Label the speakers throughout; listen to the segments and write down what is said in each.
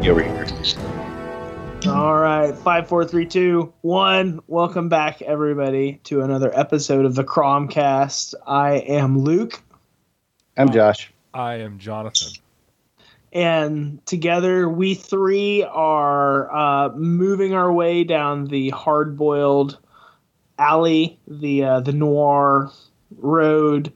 Speaker 1: Kentucky?
Speaker 2: Ready over here.
Speaker 1: All right, five, four, three, two, one. Welcome back, everybody, to another episode of the Cromcast. I am Luke,
Speaker 2: I'm Josh.
Speaker 3: I am Jonathan.
Speaker 1: and together we three are uh, moving our way down the hard-boiled alley, the uh, the noir road.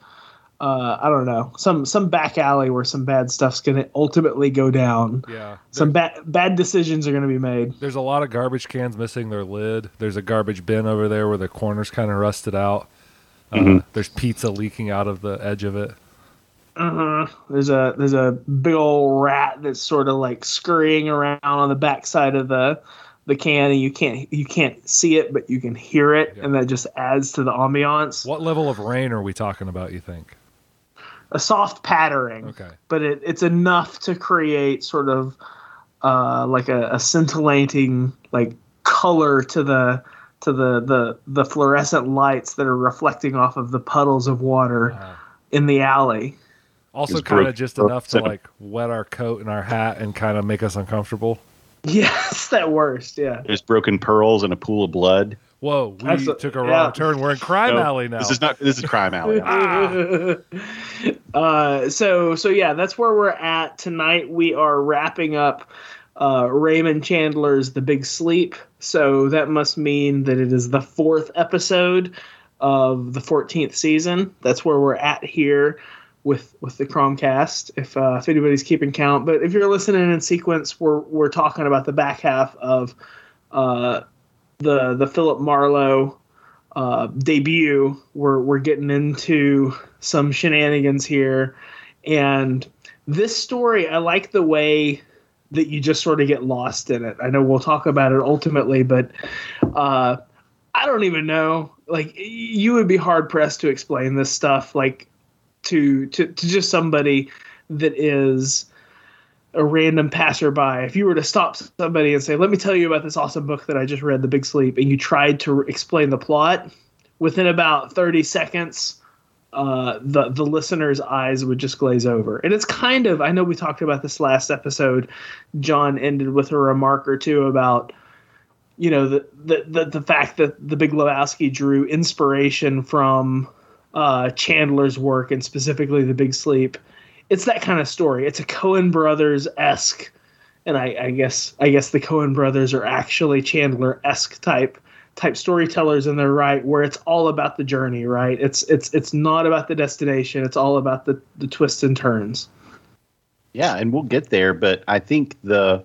Speaker 1: Uh, I don't know, some some back alley where some bad stuff's gonna ultimately go down.
Speaker 3: Yeah.
Speaker 1: Some bad bad decisions are gonna be made.
Speaker 3: there's a lot of garbage cans missing their lid. There's a garbage bin over there where the corner's kind of rusted out. Uh,
Speaker 2: Mhm.
Speaker 3: There's pizza leaking out of the edge of it.
Speaker 1: Uh-huh. There's a there's a big old rat that's sort of like scurrying around on the backside of the the can, and you can't you can't see it, but you can hear it,
Speaker 3: Yeah.
Speaker 1: and that just adds to the ambiance.
Speaker 3: What level of rain are we talking about, you think?
Speaker 1: A soft pattering,
Speaker 3: Okay.
Speaker 1: but it, it's enough to create sort of uh, like a, a scintillating like color to the to the, the the fluorescent lights that are reflecting off of the puddles of water
Speaker 3: Uh,
Speaker 1: in the alley.
Speaker 3: also, kind of just enough to like wet our coat and our hat and kind of make us uncomfortable.
Speaker 1: Yes, that worst. Yeah.
Speaker 2: There's broken pearls and a pool of blood.
Speaker 3: Whoa, we
Speaker 1: That's
Speaker 3: took a
Speaker 1: yeah.
Speaker 3: wrong turn. We're in crime
Speaker 2: No,
Speaker 3: alley now.
Speaker 2: This is not. This is crime alley.
Speaker 1: uh, so so yeah, that's where we're at tonight. We are wrapping up uh, Raymond Chandler's The Big Sleep. So that must mean that it is the fourth episode of the 14th season. That's where we're at here with with the Cromcast. If uh, if anybody's keeping count, but if you're listening in sequence, we're we're talking about the back half of uh, the the Philip Marlowe uh, debut. We're we're getting into some shenanigans here, and this story I like the way that you just sort of get lost in it. I know we'll talk about it ultimately, but uh, I don't even know. Like you would be hard pressed to explain this stuff like to to to just somebody that is a random passerby. If you were to stop somebody and say, "Let me tell you about this awesome book that I just read, The Big Sleep," and you tried to explain the plot, within about thirty seconds, uh, the the listener's eyes would just glaze over. And it's kind of I know we talked about this last episode. John ended with a remark or two about you know the the the, the fact that the Big Lebowski drew inspiration from uh, Chandler's work and specifically The Big Sleep. It's that kind of story. It's a Coen Brothers esque, and I, I guess I guess the Coen Brothers are actually Chandler esque type type storytellers in their right, where it's all about the journey. Right? It's it's it's not about the destination. It's all about the the twists and turns.
Speaker 2: Yeah, and we'll get there. But I think the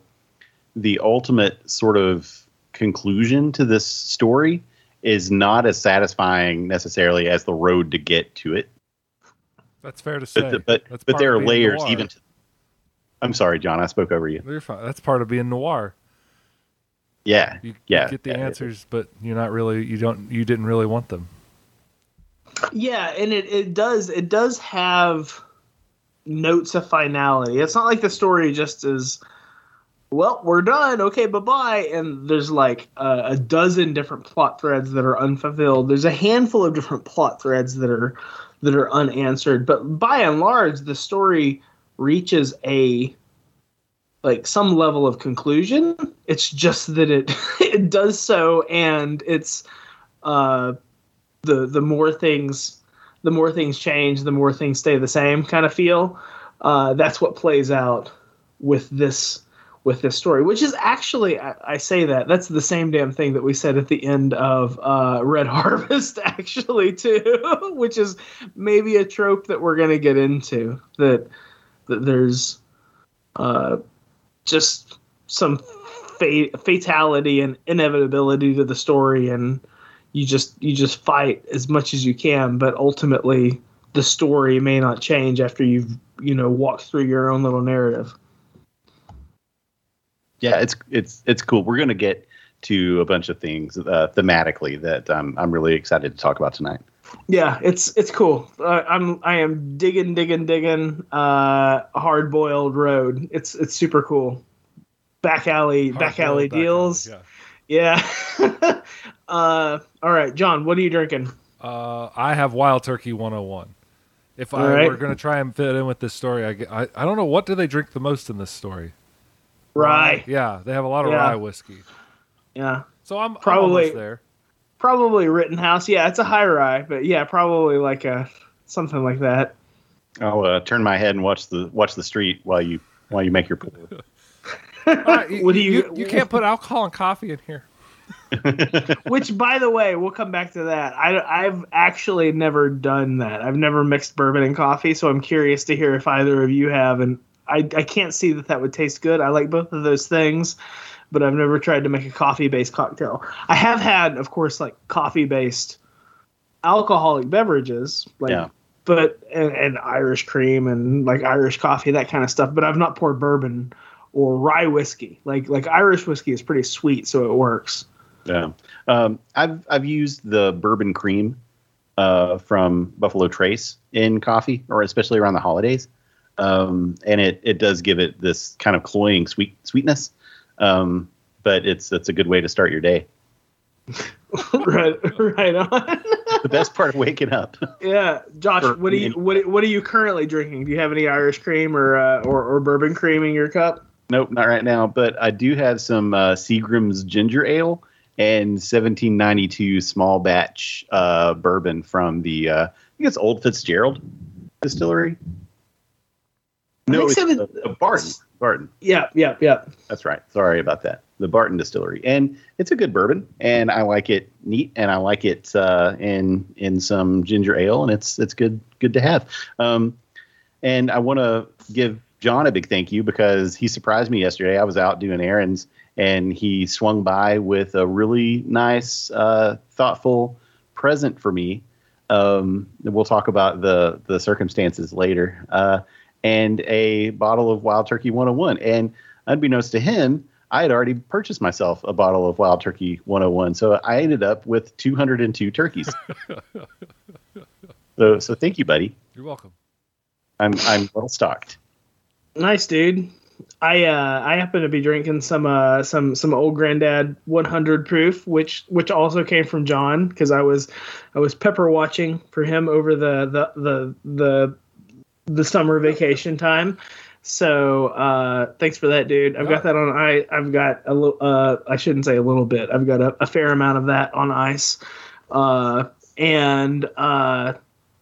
Speaker 2: the ultimate sort of conclusion to this story is not as satisfying necessarily as the road to get to it.
Speaker 3: That's fair to say.
Speaker 2: But the, but
Speaker 3: That's
Speaker 2: but there are layers
Speaker 3: noir.
Speaker 2: even. To, I'm sorry, John. I spoke over you.
Speaker 3: You're fine. That's part of being noir.
Speaker 2: Yeah,
Speaker 3: You, you get the
Speaker 2: yeah.
Speaker 3: answers, but you're not really. You don't. You didn't really want them.
Speaker 1: Yeah, and it, it does it does have notes of finality. It's not like the story just is well, we're done. Okay, bye bye. And there's like a, a dozen different plot threads that are unfulfilled. There's a handful of different plot threads that are that are unanswered. But by and large, the story reaches a like some level of conclusion. It's just that it it does so, and it's uh, the the more things the more things change, the more things stay the same kind of feel. Uh, that's what plays out with this with this story, which is actually I, I say that that's the same damn thing that we said at the end of uh, Red Harvest, actually too, which is maybe a trope that we're gonna get into that that there's uh, just some fa- fatality and inevitability to the story and you just you just fight as much as you can but ultimately the story may not change after you've you know walked through your own little narrative
Speaker 2: yeah, it's it's it's cool. We're gonna get to a bunch of things uh, thematically that um, I'm really excited to talk about tonight.
Speaker 1: yeah it's it's cool uh, i'm i am digging digging digging uh hard boiled road it's it's super cool back alley back
Speaker 3: Hard-boiled
Speaker 1: alley
Speaker 3: back
Speaker 1: deals
Speaker 3: alley,
Speaker 1: yeah uh all right john what are you drinking
Speaker 3: Uh, I have Wild Turkey 101. If
Speaker 1: All
Speaker 3: I
Speaker 1: right.
Speaker 3: were going to try and fit in with this story, I, I I don't know what do they drink the most in this story.
Speaker 1: Rye.
Speaker 3: Yeah, they have a lot of
Speaker 1: Yeah.
Speaker 3: rye whiskey.
Speaker 1: Yeah.
Speaker 3: So I'm
Speaker 1: Probably-
Speaker 3: I'm there.
Speaker 1: Probably Rittenhouse. Yeah, it's a high rye, but yeah, probably like a something like that.
Speaker 2: I'll uh, turn my head and watch the watch the street while you while you make your pour.
Speaker 3: All right, you,
Speaker 1: What do you-
Speaker 3: you, you can't put alcohol and coffee in here.
Speaker 1: Which, by the way, we'll come back to that. I, I've actually never done that. I've never mixed bourbon and coffee, so I'm curious to hear if either of you have. And I, I can't see that that would taste good. I like both of those things, but I've never tried to make a coffee based cocktail. I have had, of course, like coffee based alcoholic beverages, like
Speaker 2: Yeah.
Speaker 1: but and, and Irish cream and like Irish coffee, that kind of stuff. But I've not poured bourbon or rye whiskey. Like like Irish whiskey is pretty sweet, so it works.
Speaker 2: Yeah, um, I've I've used the bourbon cream uh, from Buffalo Trace in coffee, or especially around the holidays, um, and it it does give it this kind of cloying sweet sweetness. Um, but it's it's a good way to start your day.
Speaker 1: right, right on.
Speaker 2: The best part of waking up.
Speaker 1: yeah, Josh, what do you what what are you currently drinking? Do you have any Irish cream or uh, or, or bourbon cream in your cup?
Speaker 2: Nope, not right now. But I do have some uh, Seagram's ginger ale and 1792 small batch uh, bourbon from the uh, I think it's Old Fitzgerald distillery. No, it's
Speaker 1: seven-
Speaker 2: the, the Barton. Barton.
Speaker 1: Yeah, yeah, yeah.
Speaker 2: That's right. Sorry about that. The Barton Distillery, and it's a good bourbon, and I like it neat, and I like it uh, in in some ginger ale, and it's it's good good to have. Um, and I want to give John a big thank you because he surprised me yesterday. I was out doing errands, and he swung by with a really nice, uh, thoughtful present for me. Um, we'll talk about the the circumstances later. Uh, and a bottle of Wild Turkey 101. And unbeknownst to him, I had already purchased myself a bottle of Wild Turkey 101. So I ended up with 202 turkeys. so, so thank you, buddy.
Speaker 3: You're welcome.
Speaker 2: I'm I'm well stocked.
Speaker 1: Nice, dude. I uh I happen to be drinking some uh some some old granddad 100 proof, which which also came from John because I was I was pepper watching for him over the the the the the summer vacation time. So uh thanks for that, dude. I've got that on I I've got a little uh I shouldn't say a little bit. I've got a, a fair amount of that on ice. Uh and uh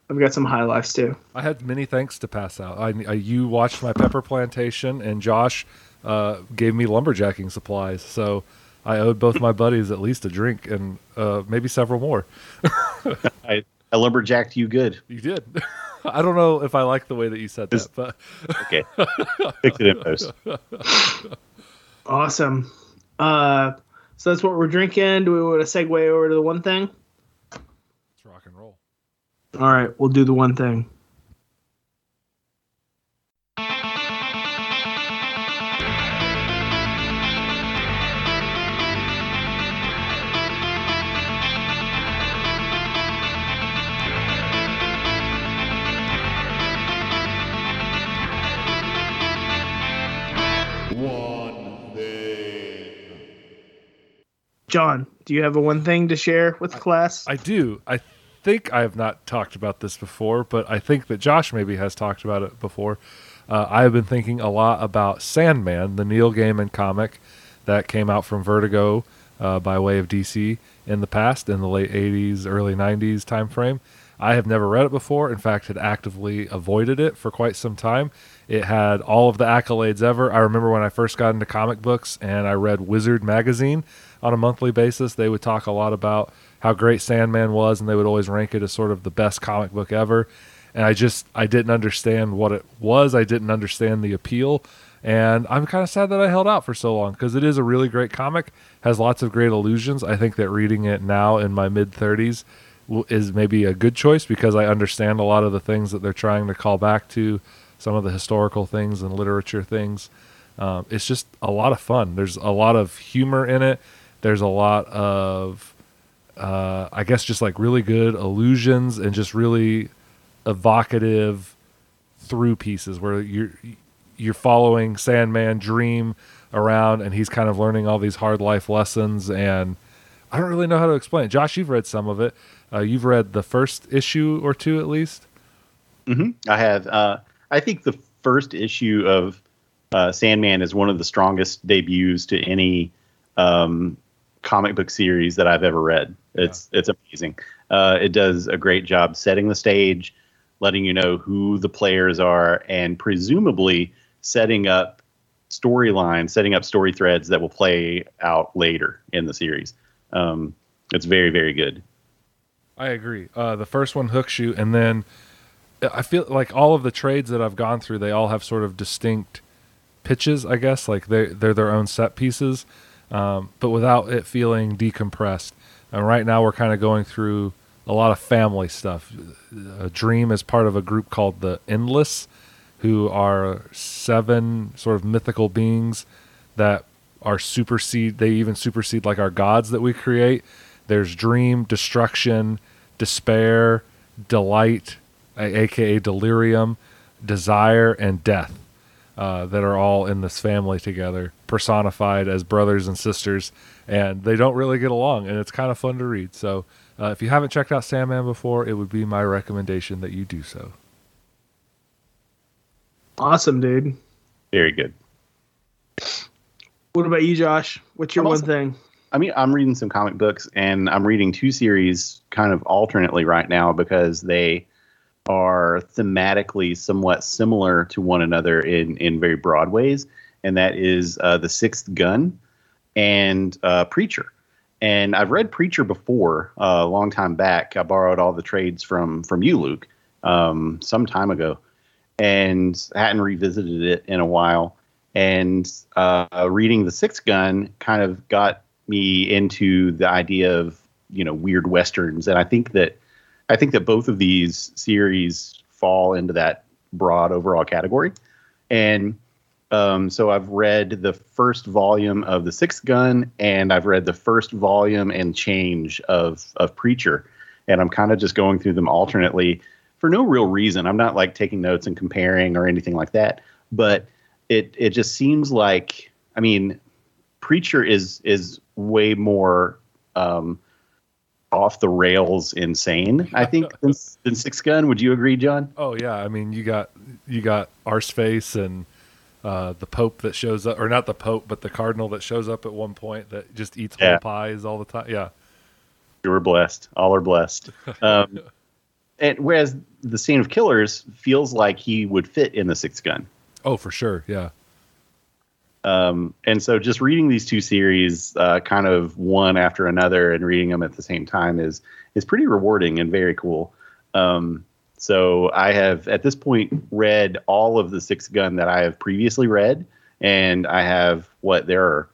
Speaker 1: I've got some high lifes too.
Speaker 3: I had many thanks to pass out. I, I you watched my pepper plantation, and Josh uh, gave me lumberjacking supplies. So I owed both my buddies at least a drink and uh, maybe several more.
Speaker 2: I, I lumberjacked you good.
Speaker 3: You did. I don't know if I like the way that you said that, but
Speaker 2: Okay. Fix it in post.
Speaker 1: Awesome. Uh, so that's what we're drinking. Do we want to segue over to the one thing?
Speaker 3: it's rock and roll.
Speaker 1: All right, we'll do the one thing. John, do you have a one thing to share with the class?
Speaker 3: I do. I think I have not talked about this before, but I think that Josh maybe has talked about it before. Uh, I have been thinking a lot about Sandman, the Neil Gaiman comic that came out from Vertigo uh, by way of DC in the past, in the late 80s, early 90s time frame. I have never read it before. In fact, had actively avoided it for quite some time. It had all of the accolades ever. I remember when I first got into comic books and I read Wizard magazine on a monthly basis. They would talk a lot about how great Sandman was, and they would always rank it as sort of the best comic book ever. And I just I didn't understand what it was. I didn't understand the appeal, and I'm kind of sad that I held out for so long because it is a really great comic. Has lots of great illusions. I think that reading it now in my mid 30s is maybe a good choice because I understand a lot of the things that they're trying to call back to, some of the historical things and literature things. Um, it's just a lot of fun. There's a lot of humor in it. There's a lot of, uh, I guess, just like really good illusions and just really evocative through pieces where you're you're following Sandman Dream around and he's kind of learning all these hard life lessons and I don't really know how to explain it. Josh, you've read some of it. Uh, you've read the first issue or two at least.
Speaker 2: hmm I have. Uh, I think the first issue of uh, Sandman is one of the strongest debuts to any um, comic book series that I've ever read. It's it's amazing. Uh, it does a great job setting the stage, letting you know who the players are, and presumably setting up storylines, setting up story threads that will play out later in the series. Um, it's very very good.
Speaker 3: I agree. Uh, the first one hooks you, and then I feel like all of the trades that I've gone through, they all have sort of distinct pitches. I guess like they they're their own set pieces, um, but without it feeling decompressed. And right now, we're kind of going through a lot of family stuff. A Dream is part of a group called the Endless, who are seven sort of mythical beings that are supersede. They even supersede like our gods that we create. There's dream, destruction, despair, delight, aka delirium, desire, and death. Uh, that are all in this family together, personified as brothers and sisters, and they don't really get along, and it's kind of fun to read. So, uh, if you haven't checked out Sandman before, it would be my recommendation that you do so.
Speaker 1: Awesome, dude.
Speaker 2: Very good.
Speaker 1: What about you, Josh? What's your
Speaker 2: I'm
Speaker 1: one
Speaker 2: also-
Speaker 1: thing?
Speaker 2: I mean, I'm reading some comic books, and I'm reading two series kind of alternately right now because they are thematically somewhat similar to one another in in very broad ways, and that is uh, the Sixth Gun and uh, Preacher. And I've read Preacher before uh, a long time back. I borrowed all the trades from from you, Luke, um, some time ago, and hadn't revisited it in a while. And uh, reading the Sixth Gun kind of got me into the idea of you know weird westerns, and I think that I think that both of these series fall into that broad overall category. And um, so I've read the first volume of the Sixth Gun, and I've read the first volume and change of of Preacher, and I'm kind of just going through them alternately for no real reason. I'm not like taking notes and comparing or anything like that, but it it just seems like I mean, Preacher is is way more um, off the rails insane. I think than, than Six Gun. Would you agree, John?
Speaker 3: Oh yeah, I mean you got you got Arseface and uh, the Pope that shows up, or not the Pope, but the Cardinal that shows up at one point that just eats
Speaker 2: Yeah.
Speaker 3: whole pies all the time. Yeah,
Speaker 2: You were blessed. All are blessed. Um, and whereas the Saint of Killers feels like he would fit in the Six Gun.
Speaker 3: oh for sure. Yeah,
Speaker 2: Um, and so just reading these two series, uh, kind of one after another, and reading them at the same time is is pretty rewarding and very cool. Um, so I have at this point read all of the Six Gun that I have previously read, and I have what there are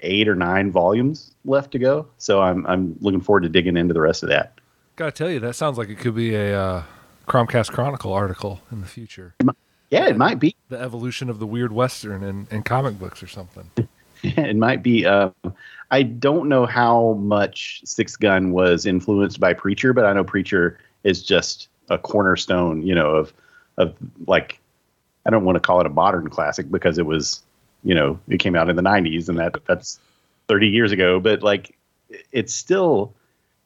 Speaker 2: eight or nine volumes left to go. So I'm I'm looking forward to digging into the rest of that.
Speaker 3: gotta tell you that sounds like it could be a uh, Cromcast Chronicle article in the future.
Speaker 2: Yeah, it might be.
Speaker 3: The evolution of the weird western in, in comic books or something.
Speaker 2: it might be. Um, I don't know how much Six Gun was influenced by Preacher, but I know Preacher is just a cornerstone, you know, of of like I don't want to call it a modern classic because it was, you know, it came out in the '90s and that that's 30 years ago, but like it's still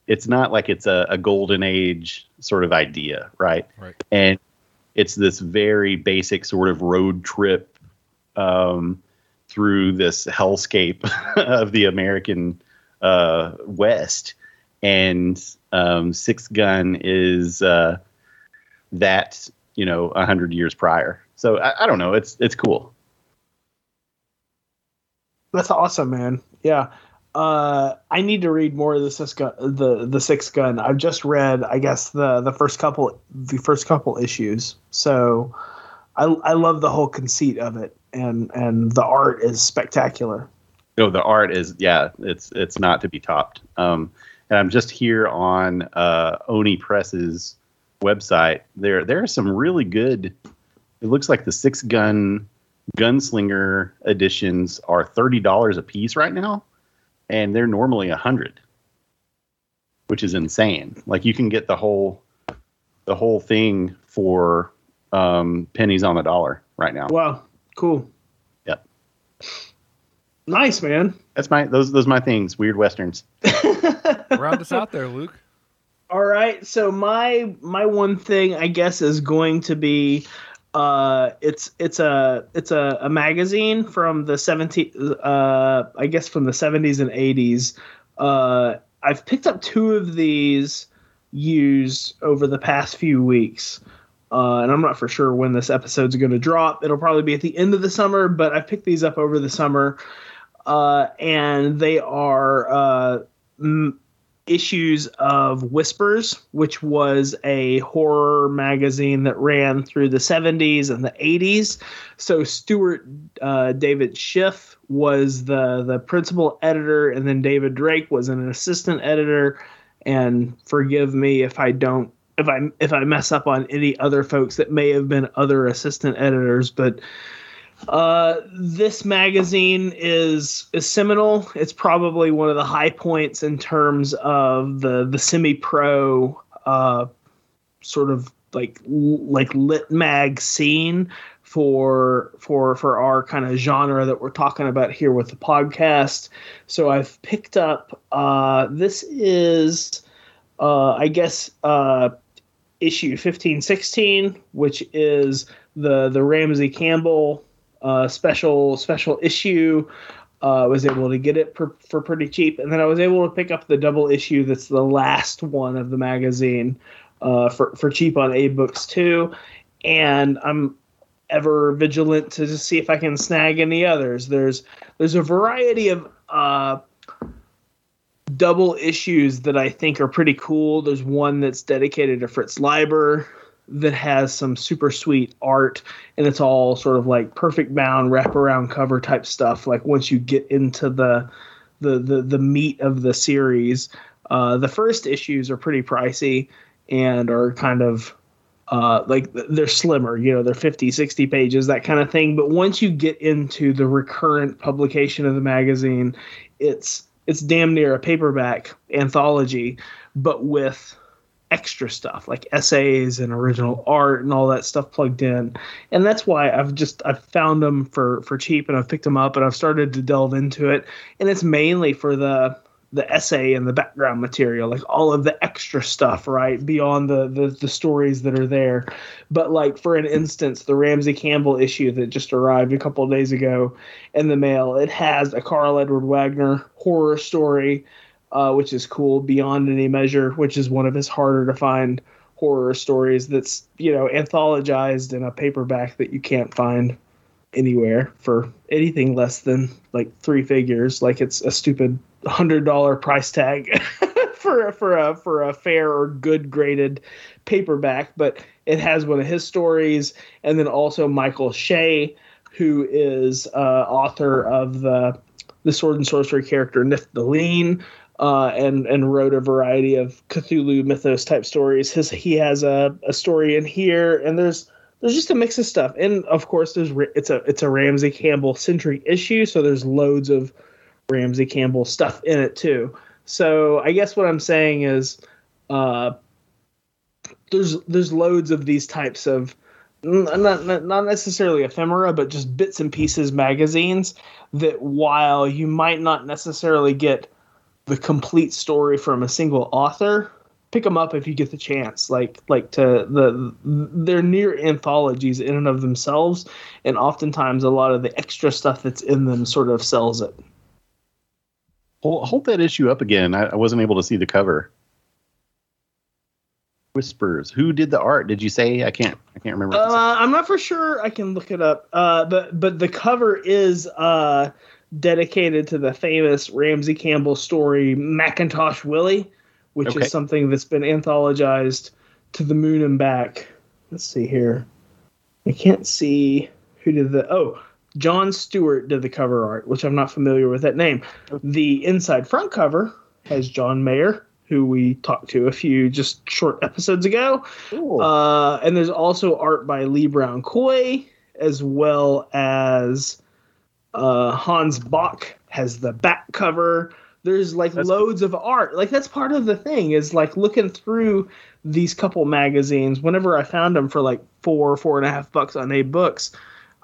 Speaker 2: it's not like it's a, a golden age sort of idea, right?
Speaker 3: Right.
Speaker 2: And it's this very basic sort of road trip um, through this hellscape of the American uh, West, and um, Six Gun is uh, that you know a hundred years prior. So I, I don't know. It's it's cool.
Speaker 1: That's awesome, man. Yeah. Uh, I need to read more of the six gun, the the six gun. I've just read, I guess the the first couple the first couple issues. So, I I love the whole conceit of it, and and the art is spectacular.
Speaker 2: No, the art is yeah, it's it's not to be topped. Um, and I'm just here on uh, Oni Press's website. There there are some really good. It looks like the six gun gunslinger editions are thirty dollars a piece right now, and they're normally a hundred, which is insane. Like you can get the whole the whole thing for um, pennies on the dollar right now.
Speaker 1: Wow, cool.
Speaker 2: Yep.
Speaker 1: Nice, man.
Speaker 2: That's my those those my things. Weird westerns.
Speaker 3: Round us out there, Luke.
Speaker 1: All right, so my my one thing I guess is going to be uh it's it's a it's a, a magazine from the 70 uh I guess from the 70s and 80s. Uh I've picked up two of these used over the past few weeks. Uh, and I'm not for sure when this episode's going to drop. It'll probably be at the end of the summer, but I've picked these up over the summer. Uh, and they are uh, m- issues of Whispers, which was a horror magazine that ran through the 70s and the 80s. So Stuart uh, David Schiff was the the principal editor, and then David Drake was an assistant editor. And forgive me if I don't if I if I mess up on any other folks that may have been other assistant editors, but uh, this magazine is is seminal. It's probably one of the high points in terms of the the semi pro uh, sort of like like lit mag scene for for for our kind of genre that we're talking about here with the podcast. So I've picked up uh, this is uh, I guess uh, issue fifteen sixteen, which is the the Ramsey Campbell uh, special special issue. Uh, was able to get it for, for pretty cheap, and then I was able to pick up the double issue that's the last one of the magazine uh, for for cheap on AbeBooks too. And I'm ever vigilant to just see if I can snag any others. There's there's a variety of uh, double issues that I think are pretty cool. There's one that's dedicated to Fritz Leiber that has some super sweet art and it's all sort of like perfect bound wraparound cover type stuff. Like once you get into the the the, the meat of the series uh, the first issues are pretty pricey and are kind of uh, like they're slimmer you know they're 50 60 pages that kind of thing. But once you get into the recurrent publication of the magazine it's it's damn near a paperback anthology but with extra stuff like essays and original art and all that stuff plugged in. And that's why i've just i've found them for for cheap and i've picked them up and i've started to delve into it. And it's mainly for the the essay and the background material like all of the extra stuff right? Beyond the the, the stories that are there. But like for an instance the ramsey campbell issue that just arrived a couple of days ago in the mail it has a karl edward wagner horror story uh, which is cool beyond any measure, which is one of his harder to find horror stories that's you know anthologized in a paperback that you can't find anywhere for anything less than like three figures. Like it's a stupid hundred dollar price tag for for a for a fair or good graded paperback, but it has one of his stories, and then also Michael Shea, who is uh, author of the the sword and sorcery character Nifft the Lean, uh, and and wrote a variety of Cthulhu mythos type stories. His he has a, a story in here, and there's there's just a mix of stuff, and of course there's it's a it's a Ramsey Campbell centric issue, so there's loads of Ramsey Campbell stuff in it too. So I guess what I'm saying is, uh, there's there's loads of these types of not, not not necessarily ephemera, but just bits and pieces magazines that while you might not necessarily get the complete story from a single author, pick them up if you get the chance. Like like to the they're near anthologies in and of themselves, and oftentimes a lot of the extra stuff that's in them sort of sells it.
Speaker 2: Well, hold that issue up again. I, I wasn't able to see the cover. Whispers. Who did the art? Did you say? I can't. I can't remember.
Speaker 1: Uh, I'm not for sure. I can look it up. Uh, but but the cover is uh, dedicated to the famous Ramsey Campbell story Mackintosh Willy, which okay. is something that's been anthologized to the moon and back. Let's see here. I can't see who did the oh John Stewart did the cover art, which I'm not familiar with that name. The inside front cover has John Mayer, who we talked to a few just short episodes ago. Uh, and there's also art by Lee Brown Coy, as well as uh, Hannes Bok has the back cover. There's like that's loads cool. of art. Like that's part of the thing is like looking through these couple magazines. Whenever I found them for like four, four and a half bucks on AbeBooks,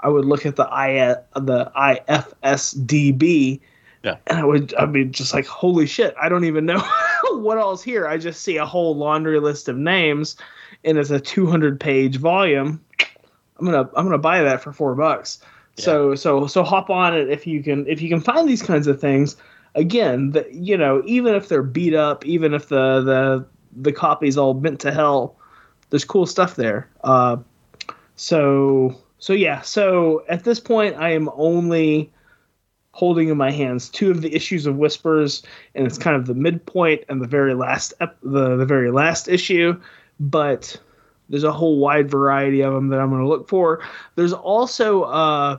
Speaker 1: I would look at the I the ISFDB
Speaker 2: Yeah.
Speaker 1: And I would I'd be just like, holy shit, I don't even know what all's here. I just see a whole laundry list of names and it's a 200 page volume. I'm gonna I'm gonna buy that for four bucks. So so so hop on it if you can if you can find these kinds of things. Again, the, you know, even if they're beat up, even if the the the copy's all bent to hell, there's cool stuff there. Uh, so so yeah. So at this point, I am only holding in my hands two of the issues of Whispers, and it's kind of the midpoint and the very last ep- the the very last issue. But there's a whole wide variety of them that I'm going to look for. There's also uh,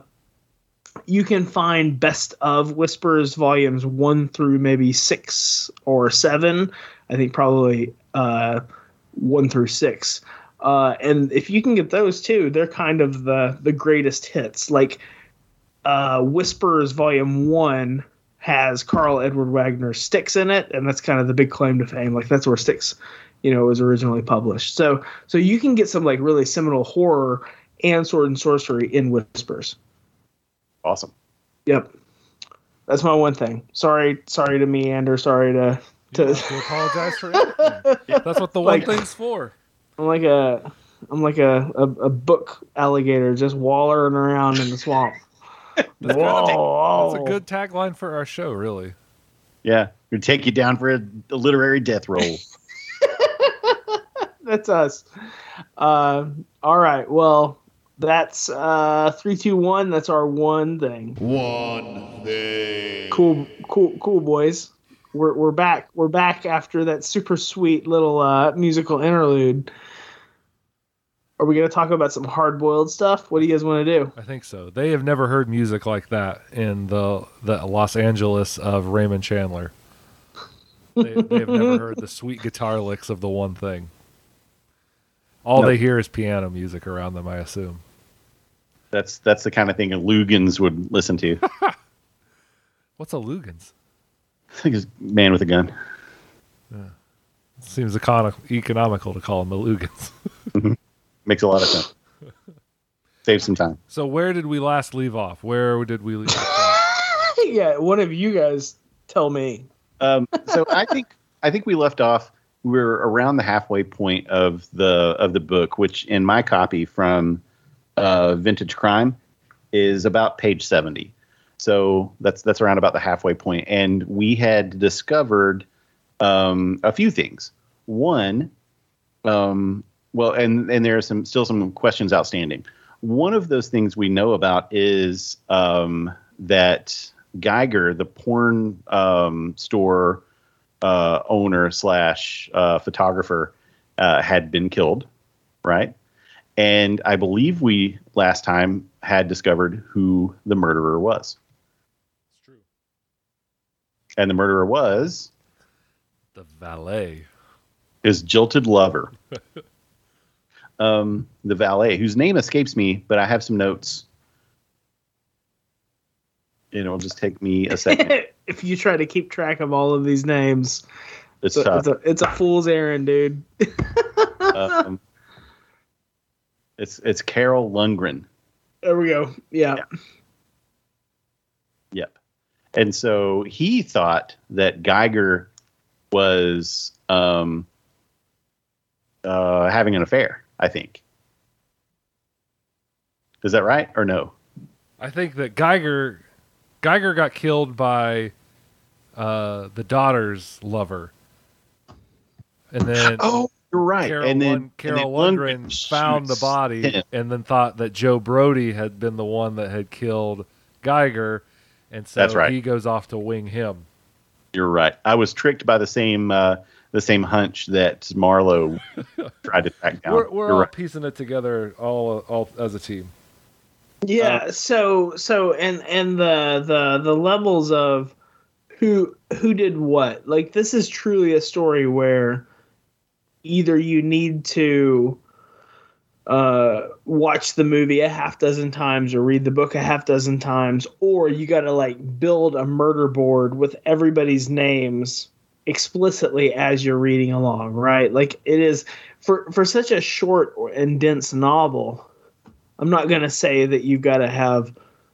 Speaker 1: you can find best of Whispers volumes one through maybe six or seven. I think probably uh, one through six. Uh, and if you can get those too, they're kind of the the greatest hits. Like uh, Whispers Volume One has Karl Edward Wagner Sticks in it, and that's kind of the big claim to fame. Like that's where Styx, you know, it was originally published. So so you can get some like really seminal horror and sword and sorcery in Whispers.
Speaker 2: Awesome.
Speaker 1: Yep, that's my one thing. Sorry, sorry to meander. Sorry to
Speaker 3: You
Speaker 1: to.
Speaker 3: have to apologize for anything. That's what the one
Speaker 1: Like-
Speaker 3: thing's for.
Speaker 1: I'm like a I'm like a, a, a book alligator just wallering around in the swamp.
Speaker 3: That's good.
Speaker 1: Whoa,
Speaker 3: That's a good tagline for our show, really.
Speaker 2: Yeah. Gonna take you down for a, a literary death roll.
Speaker 1: That's us. Uh, all right. Well, that's uh, three, two, one. That's our one thing.
Speaker 4: One thing.
Speaker 1: Cool, cool, cool, boys. We're we're back. We're back after that super sweet little uh, musical interlude. Are we gonna talk about some hard boiled stuff? What do you guys want to do?
Speaker 3: I think so. They have never heard music like that in the the Los Angeles of Raymond Chandler. They, they have never heard the sweet guitar licks of the one thing. All they hear is piano music around them, I assume.
Speaker 2: That's that's the kind of thing a Lugans would listen to.
Speaker 3: What's a Lugans?
Speaker 2: I think it's man with a gun.
Speaker 3: Seems econo- economical to call them a Lugans.
Speaker 2: Makes a lot of sense. Save some time.
Speaker 3: So where did we last leave off? Where did we leave off?
Speaker 1: yeah, one of you guys tell me.
Speaker 2: Um, so I think I think we left off. We are around the halfway point of the of the book, which in my copy from uh, Vintage Crime is about page seventy. So that's that's around about the halfway point, and we had discovered um, a few things. One, um, well, and and there are some still some questions outstanding. One of those things we know about is um, that Geiger, the porn um, store uh, owner slash uh, photographer, uh, had been killed, right? And I believe we last time had discovered who the murderer was,
Speaker 3: It's true.
Speaker 2: and the murderer was
Speaker 3: The valet.
Speaker 2: his jilted lover, um, the valet, whose name escapes me, but I have some notes. It'll just take me a second.
Speaker 1: if you try to keep track of all of these names,
Speaker 2: It's
Speaker 1: it's a, it's a, it's a fool's errand, dude.
Speaker 2: um, it's it's Carol Lundgren.
Speaker 1: There we go. Yeah.
Speaker 2: Yeah. Yep. And so he thought that Geiger was um, uh, having an affair. I think. Is that right or no?
Speaker 3: I think that Geiger Geiger got killed by uh, the daughter's lover. And then
Speaker 2: Oh, you're right.
Speaker 3: Carol,
Speaker 2: and then
Speaker 3: Lund- Carol
Speaker 2: and then
Speaker 3: Lundgren found the body
Speaker 2: him.
Speaker 3: and then thought that Joe Brody had been the one that had killed Geiger. And so
Speaker 2: That's right.
Speaker 3: he goes off to wing him.
Speaker 2: You're right. I was tricked by the same uh, the same hunch that Marlowe tried to track down.
Speaker 3: We're, we're
Speaker 2: You're
Speaker 3: all
Speaker 2: right.
Speaker 3: piecing it together all, all as a team.
Speaker 1: Yeah. so so and and the the the levels of who who did what. Like this is truly a story where either you need to uh watch the movie a half dozen times or read the book a half dozen times or you got to like build a murder board with everybody's names explicitly as you're reading along right like it is for for such a short and dense novel i'm not going to say that you've got to have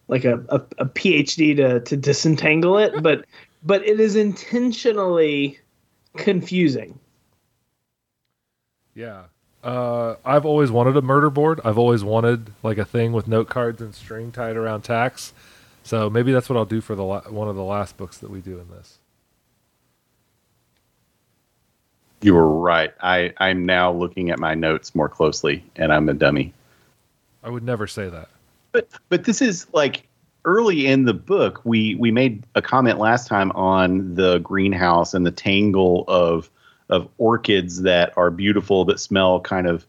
Speaker 1: like a, a, a PhD to to disentangle it, but but it is intentionally confusing.
Speaker 3: Yeah. Uh, I've always wanted a murder board. I've always wanted like a thing with note cards and string tied around tacks. So maybe that's what I'll do for the la- one of the last books that we do in this.
Speaker 2: You were right. I, I'm now looking at my notes more closely, and I'm a dummy.
Speaker 3: I would never say that.
Speaker 2: But but this is like early in the book. We we made a comment last time on the greenhouse and the tangle of of orchids that are beautiful but smell kind of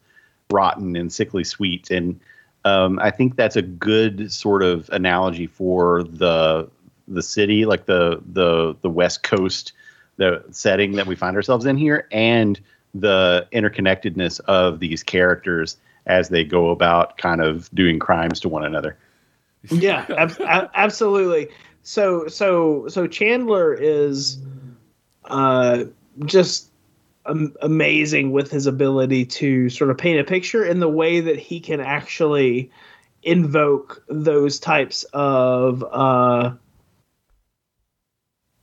Speaker 2: rotten and sickly sweet. And um, I think that's a good sort of analogy for the the city, like the the the West Coast, the setting that we find ourselves in here, and the interconnectedness of these characters as they go about kind of doing crimes to one another.
Speaker 1: Yeah, ab- ab- absolutely. So so so Chandler is uh just am- amazing with his ability to sort of paint a picture in the way that he can actually invoke those types of uh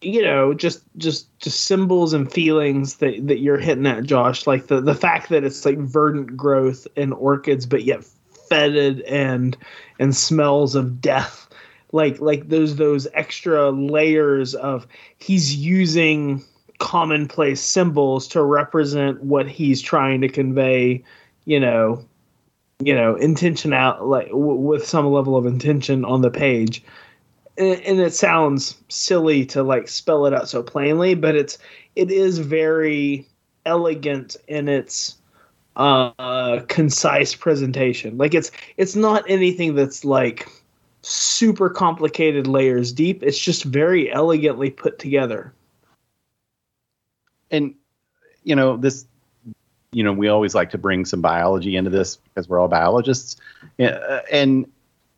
Speaker 1: you know just just just symbols and feelings that that you're hitting at josh. Like the the fact that it's like verdant growth and orchids but yet fetid and and smells of death. Like like those those extra layers of he's using commonplace symbols to represent what he's trying to convey you know you know intention out like w- with some level of intention on the page and, it sounds silly to like spell it out so plainly but it's it is very elegant in its uh concise presentation. Like it's it's not anything that's like super complicated layers deep. It's just very elegantly put together.
Speaker 2: And you know this you know we always like to bring some biology into this because we're all biologists. Uh, and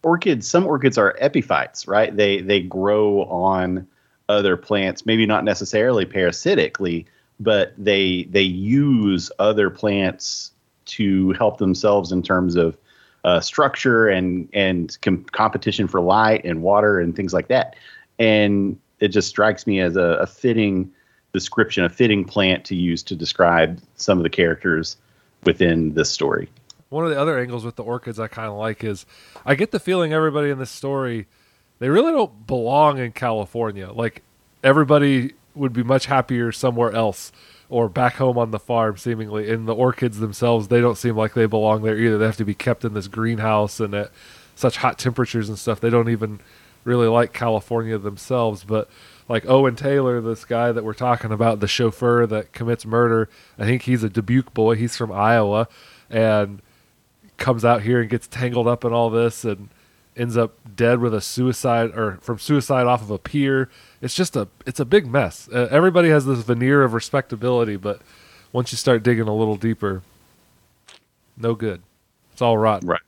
Speaker 2: orchids some orchids are epiphytes right they they grow on other plants maybe not necessarily parasitically but they they use other plants to help themselves in terms of uh, structure and and com- competition for light and water and things like that and it just strikes me as a, a fitting description, a fitting plant to use to describe some of the characters within this story.
Speaker 3: One of the other angles with the orchids I kind of like is I get the feeling everybody in this story they really don't belong in California. Like everybody would be much happier somewhere else or back home on the farm seemingly. And the orchids themselves, they don't seem like they belong there either. They have to be kept in this greenhouse and at such hot temperatures and stuff. They don't even really like California themselves, but like Owen Taylor, this guy that we're talking about, the chauffeur that commits murder. I think he's a Dubuque boy. He's from Iowa, and comes out here and gets tangled up in all this and ends up dead with a suicide or from suicide off of a pier. It's just a it's a big mess. Uh, everybody has this veneer of respectability, but once you start digging a little deeper, no good. It's all rotten.
Speaker 2: Right.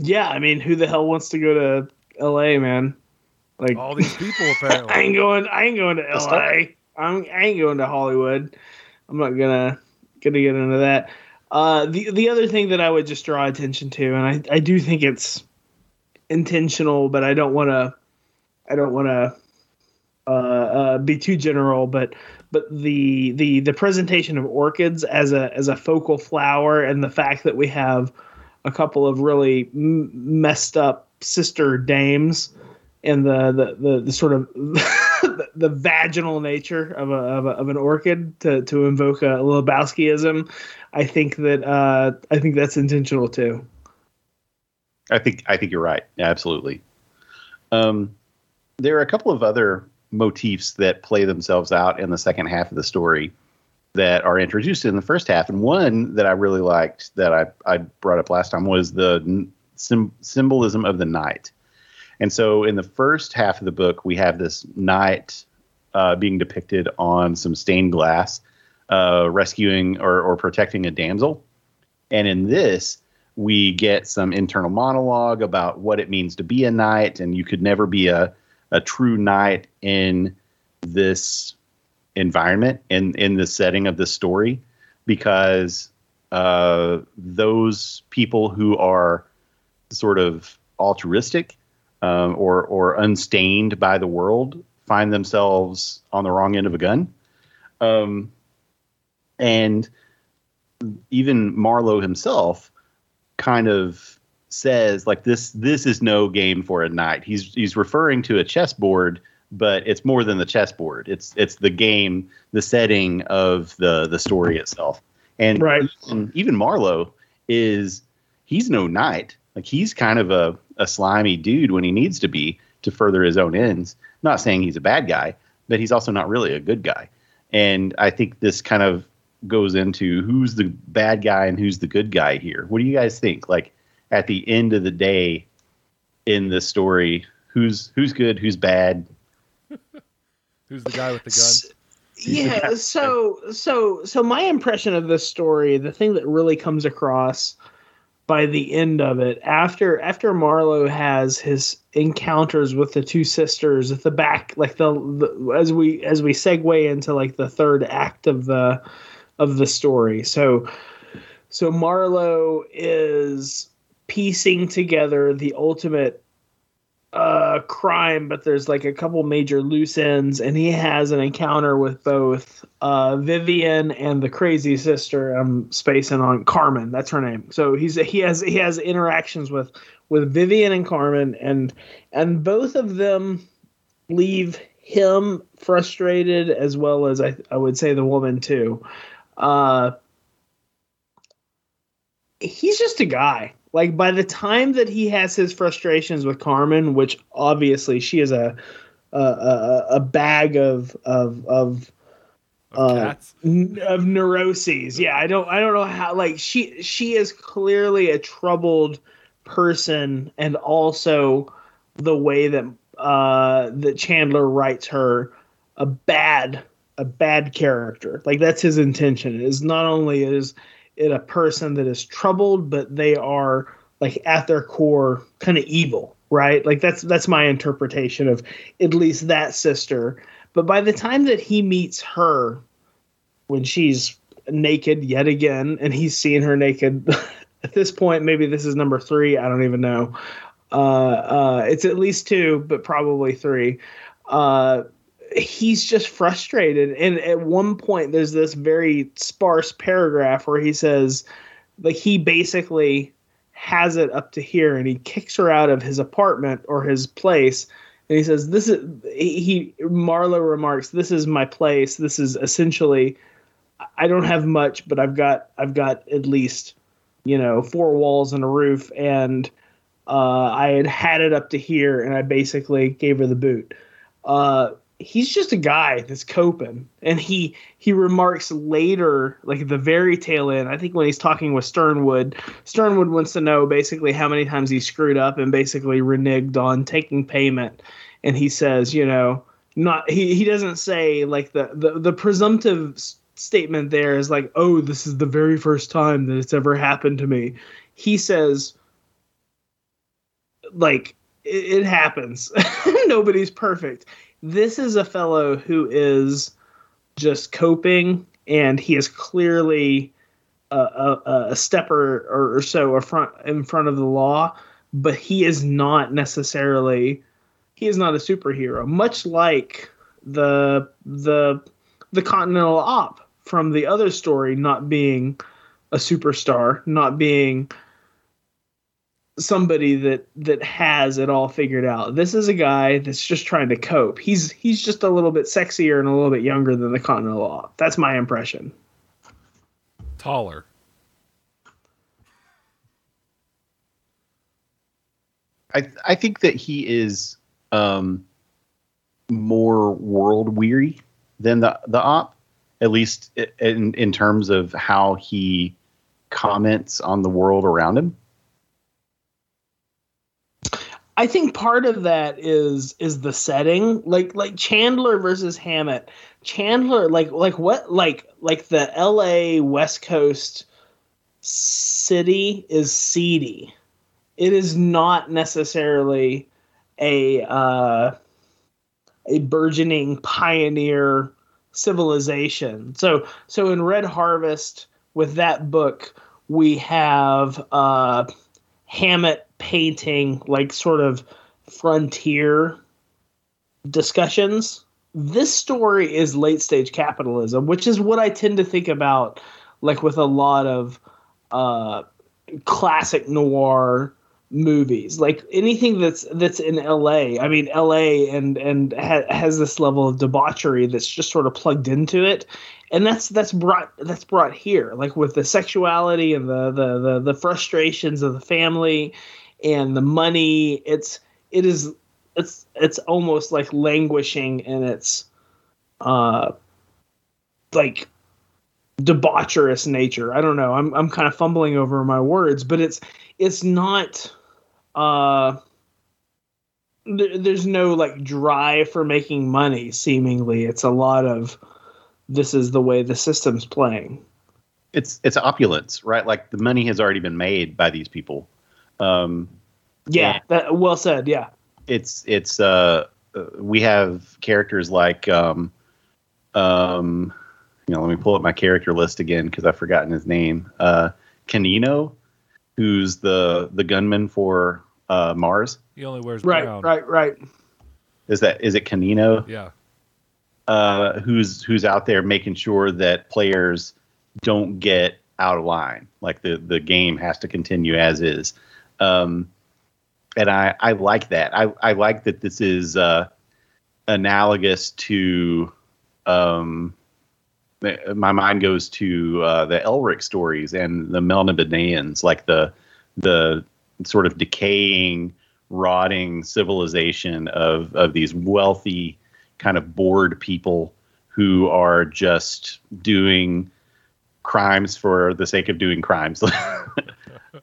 Speaker 1: Yeah, I mean, who the hell wants to go to L.A., man? Like
Speaker 3: All these people apparently.
Speaker 1: I ain't going. I ain't going to L.A. I'm, I ain't going to Hollywood. I'm not gonna gonna get into that. Uh, the the other thing that I would just draw attention to, and I, I do think it's intentional, but I don't want to I don't want to uh, uh, be too general, but but the the the presentation of orchids as a as a focal flower, and the fact that we have a couple of really m- messed up sister dames, and the the the, the sort of the, the vaginal nature of a, of, a, of an orchid to to invoke a Lebowskiism, I think that uh, I think that's intentional too.
Speaker 2: I think I think you're right. Absolutely. Um, there are a couple of other motifs that play themselves out in the second half of the story that are introduced in the first half, and one that I really liked that I, I brought up last time was the sym- symbolism of the knight. And so, in the first half of the book, we have this knight uh, being depicted on some stained glass, uh, rescuing or, or protecting a damsel. And in this, we get some internal monologue about what it means to be a knight, and you could never be a, a true knight in this environment in in the setting of the story because uh, those people who are sort of altruistic um, or or unstained by the world find themselves on the wrong end of a gun. Um, and even Marlowe himself kind of says like this this is no game for a knight. He's he's referring to a chessboard, but it's more than the chessboard. It's it's the game, the setting of the the story itself. And
Speaker 1: Right.
Speaker 2: even, even Marlowe is he's no knight. Like he's kind of a, a slimy dude when he needs to be to further his own ends. Not saying he's a bad guy, but he's also not really a good guy. And I think this kind of goes into who's the bad guy and who's the good guy here. What do you guys think? Like at the end of the day in this story, who's who's good, who's bad?
Speaker 3: Who's the guy with the gun?
Speaker 1: S- Yeah, so so so my impression of this story, the thing that really comes across by the end of it, after after Marlowe has his encounters with the two sisters at the back, like the, the as we as we segue into like the third act of the of the story. So so Marlowe is piecing together the ultimate uh crime but there's like a couple major loose ends and he has an encounter with both uh Vivian and the crazy sister I'm spacing on Carmen that's her name so he's he has he has interactions with with Vivian and Carmen and and both of them leave him frustrated as well as I I would say the woman too uh he's just a guy. Like by the time that he has his frustrations with Carmen, which obviously she is a a, a, a bag of of of uh, n- of neuroses. Yeah, I don't I don't know how like she she is clearly a troubled person and also the way that uh that Chandler writes her a bad a bad character. Like that's his intention. Is not only is it a person that is troubled, but they are like at their core kind of evil, right? Like that's that's my interpretation of at least that sister. But by the time that he meets her, when she's naked yet again, and he's seeing her naked at this point, maybe this is number three. I don't even know. Uh, uh, it's at least two, but probably three. Uh, he's just frustrated. And at one point, there's this very sparse paragraph where he says, like, he basically has it up to here and he kicks her out of his apartment or his place. And he says, This is, he, Marlowe remarks, This is my place. This is essentially, I don't have much, but I've got, I've got at least, you know, four walls and a roof. And, uh, I had had it up to here and I basically gave her the boot. Uh, he's just a guy that's coping. And he he remarks later like the very tail end i think when he's talking with sternwood sternwood wants to know basically how many times he screwed up and basically reneged on taking payment. And he says you know not he, he doesn't say like the the, the presumptive statement there is like oh this is the very first time that it's ever happened to me. He says like it, it happens. Nobody's perfect this is a fellow who is just coping and he is clearly a, a, a or, or so front in front of the law but he is not necessarily he is not a superhero much like the the the continental op from the other story not being a superstar not being somebody that that has it all figured out. This is a guy that's just trying to cope. He's he's just a little bit sexier and a little bit younger than the Continental Law. That's my impression.
Speaker 3: Taller.
Speaker 2: I I think that he is um, more world weary than the the op, at least in in terms of how he comments on the world around him.
Speaker 1: I think part of that is is the setting, like like Chandler versus Hammett. Chandler, like like what like like the L.A. West Coast city is seedy. It is not necessarily a uh, a burgeoning pioneer civilization. So so in Red Harvest with that book we have uh, Hammett painting like sort of frontier discussions. This story is late stage capitalism, which is what I tend to think about, like with a lot of uh, classic noir movies. Like anything that's that's in LA I mean LA and and ha- has this level of debauchery that's just sort of plugged into it. And that's that's brought that's brought here like with the sexuality and the the the, the frustrations of the family and the money it's it is it's it's almost like languishing in its uh like debaucherous nature. I don't know. I'm I'm kind of fumbling over my words, but it's it's not uh th- there's no like drive for making money seemingly. It's a lot of this is the way the system's playing.
Speaker 2: It's it's opulence, right? Like the money has already been made by these people. Um,
Speaker 1: Yeah, that well said. Yeah.
Speaker 2: it's it's uh, uh, we have characters like um, um, you know, let me pull up my character list again because I've forgotten his name. Uh, Canino, who's the the gunman for uh, Mars.
Speaker 3: He only wears
Speaker 1: Right,
Speaker 3: brown.
Speaker 1: right, right.
Speaker 2: Is that is it Canino?
Speaker 3: Yeah.
Speaker 2: uh, who's who's out there making sure that players don't get out of line. Like the the game has to continue as is. Um, and I I like that. I I like that this is uh, analogous to. Um, my mind goes to uh, the Elric stories and the Melnibonéans, like the the sort of decaying, rotting civilization of of these wealthy, kind of bored people who are just doing crimes for the sake of doing crimes.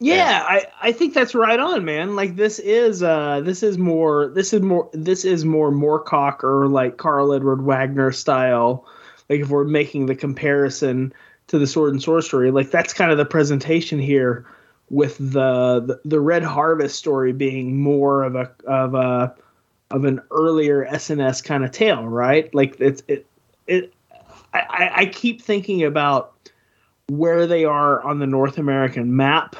Speaker 1: Yeah, I, I think that's right on, man. Like this is uh this is more this is more this is more Moorcock or like Karl Edward Wagner style. Like if we're making the comparison to the sword and sorcery, like that's kind of the presentation here with the the, the Red Harvest story being more of a of a of an earlier SNS kind of tale, right? Like it's it it I, I- I keep thinking about where they are on the North American map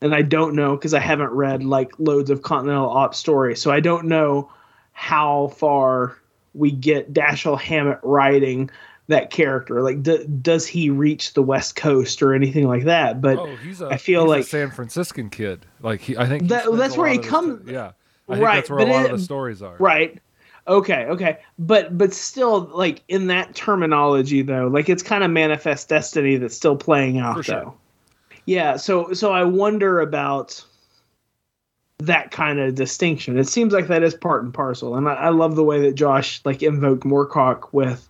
Speaker 1: and I don't know because I haven't read like loads of Continental Op stories, so I don't know how far we get Dashiell Hammett writing that character. Like, d- does he reach the West Coast or anything like that? But
Speaker 3: Oh, he's a.
Speaker 1: I feel
Speaker 3: he's
Speaker 1: like-
Speaker 3: a San Franciscan kid. Like he, I think
Speaker 1: That- that's where he
Speaker 3: of his-
Speaker 1: comes-
Speaker 3: Yeah, I think
Speaker 1: Right,
Speaker 3: that's where a lot
Speaker 1: it-
Speaker 3: of the stories are.
Speaker 1: right, okay, okay, but but still, like in that terminology though, like it's kind of manifest destiny that's still playing out
Speaker 3: sure.
Speaker 1: though. Yeah, so so I wonder about that kind of distinction. It seems like that is part and parcel, and I, I love the way that Josh like invoked Moorcock with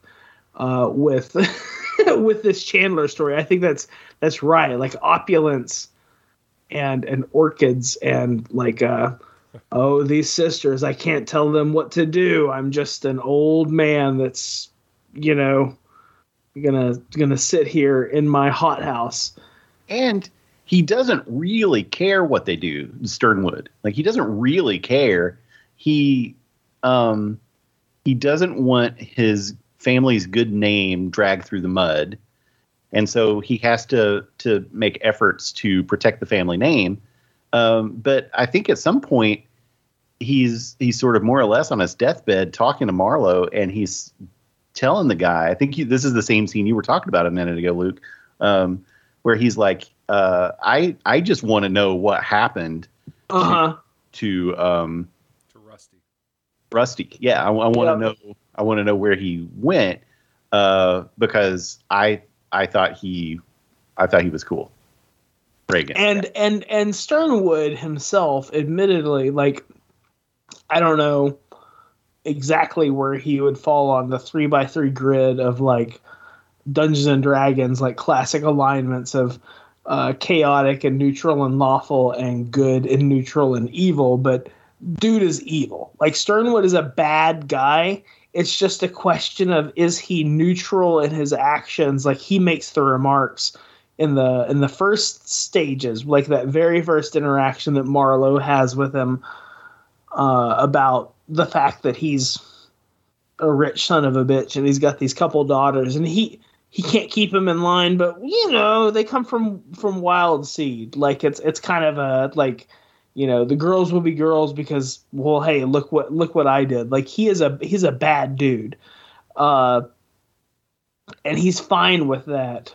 Speaker 1: uh, with with this Chandler story. I think that's that's right. Like opulence and and orchids and like uh oh these sisters I can't tell them what to do. I'm just an old man that's you know gonna gonna sit here in my hothouse.
Speaker 2: And he doesn't really care what they do sternwood. Like he doesn't really care. He um he doesn't want his family's good name dragged through the mud. And so he has to to make efforts to protect the family name. Um but i think at some point he's he's sort of more or less on his deathbed talking to marlowe and he's telling the guy i think this is the same scene you were talking about a minute ago luke um where he's like, uh, I I just want to know what happened
Speaker 1: Uh huh.
Speaker 2: to um,
Speaker 3: To Rusty.
Speaker 2: Rusty. Yeah, I, want to
Speaker 1: Yeah.
Speaker 2: know. I want to know where he went uh, because I I thought he I thought he was cool. Reagan.
Speaker 1: and and and Sternwood himself, admittedly, like I don't know exactly where he would fall on the three by three grid of like Dungeons and Dragons, like classic alignments of uh, chaotic and neutral and lawful and good and neutral and evil, but dude is evil. Like Sternwood is a bad guy. It's just a question of is he neutral in his actions? Like he makes the remarks in the in the first stages, like that very first interaction that Marlowe has with him uh, about the fact that he's a rich son of a bitch and he's got these couple daughters and he he can't keep them in line, but you know they come from from wild seed. Like it's it's kind of a like you know the girls will be girls because well hey look what look what i did. Like he is a he's a bad dude. Uh and he's fine with that.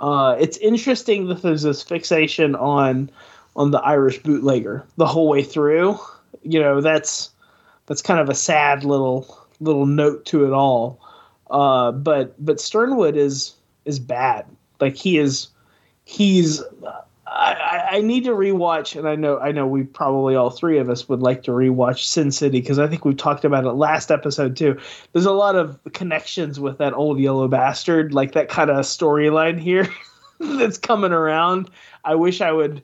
Speaker 1: Uh it's interesting that there's this fixation on on the irish bootlegger the whole way through. You know that's that's kind of a sad little little note to it all uh but but sternwood is is bad like he is he's I, I need to rewatch, and I know I know we probably all three of us would like to rewatch Sin City because I think we talked about it last episode too. There's a lot of connections with that old yellow bastard, like that kind of storyline here that's coming around. I wish I would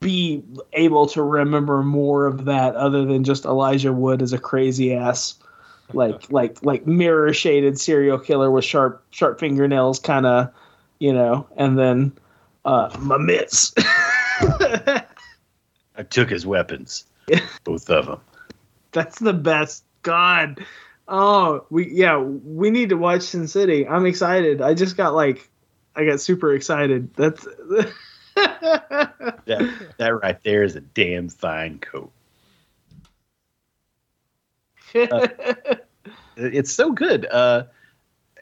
Speaker 1: be able to remember more of that other than just Elijah Wood as a crazy ass like like like mirror shaded serial killer with sharp sharp fingernails kind of you know and then uh, my mitts.
Speaker 2: I took his weapons, both of them.
Speaker 1: That's the best. God. Oh, we yeah, we need to watch Sin City. I'm excited. I just got like, I got super excited. That's
Speaker 2: that that right there is a damn fine coat. Uh, it's so good. Uh,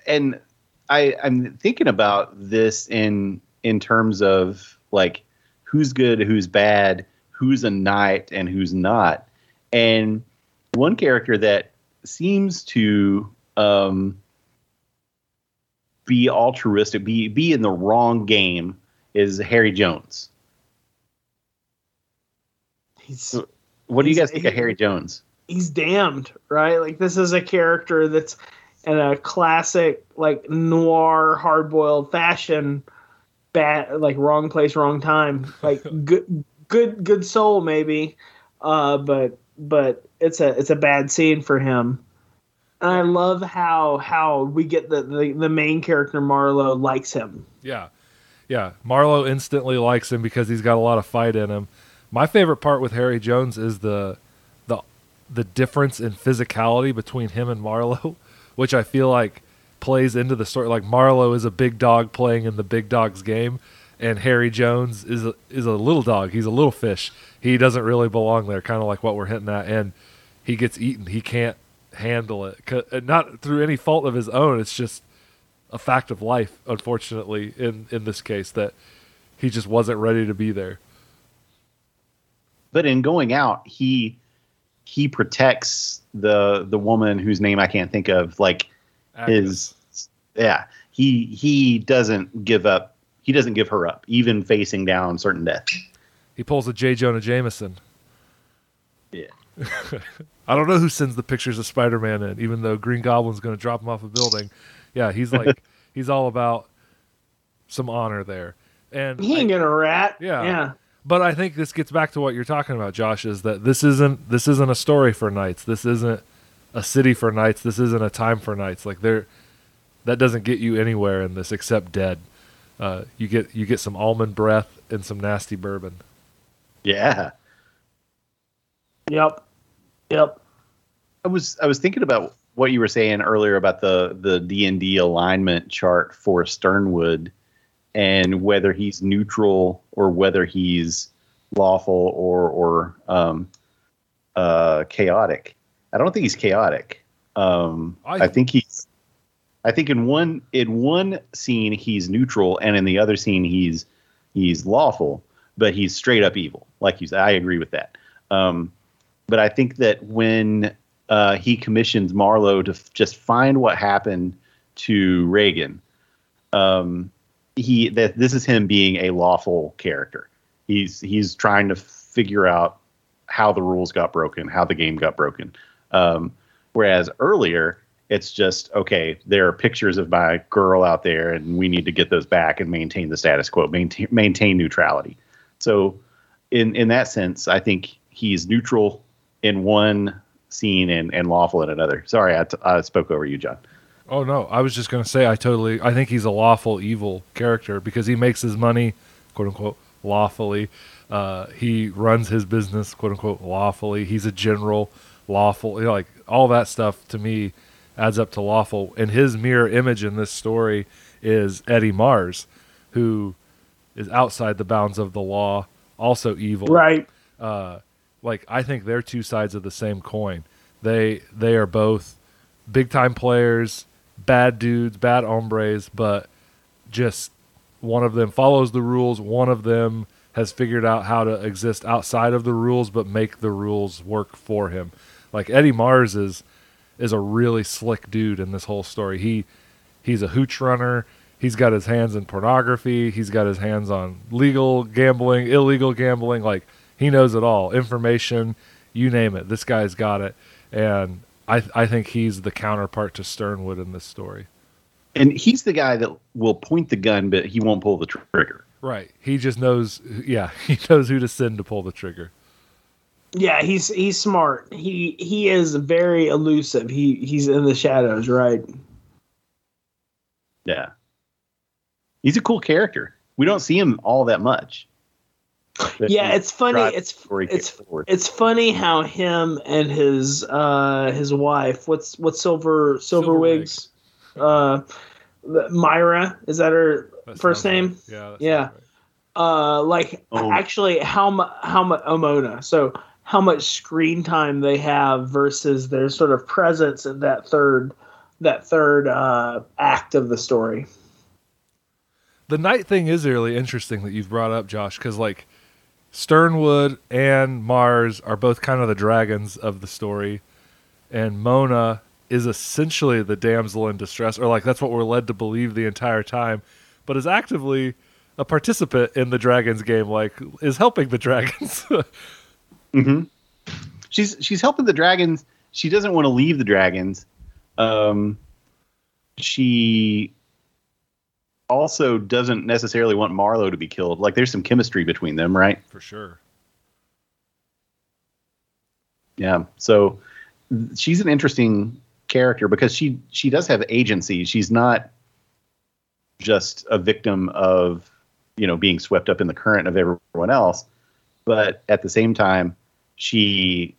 Speaker 2: and I I'm thinking about this in in terms of like who's good, who's bad, who's a knight, and who's not. And one character that seems to um, be altruistic, be be in the wrong game, is Harry Jones.
Speaker 1: he's
Speaker 2: What do you guys think of Harry Jones?
Speaker 1: He's damned, right? Like this is a character that's in a classic like noir hard boiled fashion bad like wrong place wrong time like good good good soul maybe uh but but it's a it's a bad scene for him and i love how how we get the the, the main character marlowe likes him
Speaker 3: Yeah. Yeah. Marlowe instantly likes him because he's got a lot of fight in him. My favorite part with Harry Jones is the the difference in physicality between him and Marlowe, which I feel like plays into the story. Like Marlowe is a big dog playing in the big dog's game, and Harry Jones is a, is a little dog. He's a little fish. He doesn't really belong there. Kind of like what we're hinting at, and he gets eaten. He can't handle it, uh, not through any fault of his own. It's just a fact of life, unfortunately, in in this case, that he just wasn't ready to be there.
Speaker 2: But in going out, he he protects the the woman whose name I can't think of. Like his yeah, he he doesn't give up. He doesn't give her up, even facing down certain death.
Speaker 3: he pulls a J. Jonah Jameson.
Speaker 2: Yeah.
Speaker 3: I don't know who sends the pictures of Spider Man in, even though Green Goblin's going to drop him off a building. Yeah, he's like he's all about some honor there, and
Speaker 1: he ain't gonna rat
Speaker 3: Yeah.
Speaker 1: yeah
Speaker 3: But I think this gets back to what you're talking about, Josh. Is that this isn't this isn't a story for knights. This isn't a city for knights. This isn't a time for knights. Like there, that doesn't get you anywhere in this except dead. Uh, you get you get some almond breath and some nasty bourbon.
Speaker 2: Yeah.
Speaker 1: yep yep
Speaker 2: I was I was thinking about what you were saying earlier about the the D and D alignment chart for Sternwood, and whether he's neutral or whether he's lawful or or um, uh, chaotic. I don't think he's chaotic. Um,
Speaker 3: I-
Speaker 2: I think he's. I think in one in one scene he's neutral, and in the other scene he's he's lawful, but he's straight up evil. Like you said, I agree with that. Um, but I think that when uh, he commissions Marlowe to f- just find what happened to Reagan, um, he that this is him being a lawful character. He's he's trying to figure out how the rules got broken, how the game got broken. Um, whereas earlier, it's just okay. There are pictures of my girl out there, and we need to get those back and maintain the status quo, maintain maintain neutrality. So, in in that sense, I think he's neutral in one scene and, and lawful in another. Sorry, I, t- I spoke over you, John.
Speaker 3: Oh no, I was just gonna say I totally I think he's a lawful evil character because he makes his money, quote unquote, lawfully. Uh, he runs his business, quote unquote, lawfully. He's a general, lawful. You know, like all that stuff to me adds up to lawful. And his mirror image in this story is Eddie Mars, who is outside the bounds of the law, also evil.
Speaker 1: right
Speaker 3: uh, like I think they're two sides of the same coin. They they are both big time players, bad dudes, bad hombres, but just one of them follows the rules. One of them has figured out how to exist outside of the rules, but make the rules work for him. Like Eddie Mars is is a really slick dude in this whole story. He he's a hooch runner. He's got his hands in pornography. He's got his hands on legal gambling, illegal gambling. Like he knows it all. Information, you name it. This guy's got it. And I I think he's the counterpart to Sternwood in this story.
Speaker 2: And he's the guy that will point the gun, but he won't pull the trigger.
Speaker 3: Right. He just knows. Yeah, he knows who to send to pull the trigger.
Speaker 1: Yeah, he's he's smart. He he is very elusive. He he's in the shadows, right?
Speaker 2: Yeah. He's a cool character. We don't see him all that much. But
Speaker 1: Yeah, it's funny. It's it's
Speaker 2: forward.
Speaker 1: it's funny how him and his uh his wife, what's what's Silver Silverwigs, uh, Myra is that her
Speaker 3: That
Speaker 1: first name?
Speaker 3: right. Yeah.
Speaker 1: Yeah.
Speaker 3: right.
Speaker 1: uh like
Speaker 2: Oh.
Speaker 1: actually how much how much omona so how much screen time they have versus their sort of presence in that third that third uh act of the story
Speaker 3: The knight thing is really interesting that you've brought up, Josh, because like Sternwood and Mars are both kind of the dragons of the story, and Mona is essentially the damsel in distress, or like that's what we're led to believe the entire time, but is actively a participant in the dragons game, like is helping the dragons.
Speaker 2: mm-hmm. She's she's helping the dragons. She doesn't want to leave the dragons. Um, she also doesn't necessarily want Marlowe to be killed. Like there's some chemistry between them, right?
Speaker 3: For sure.
Speaker 2: Yeah. So she's an interesting character because she she does have agency. She's not just a victim of you know being swept up in the current of everyone else, but at the same time, she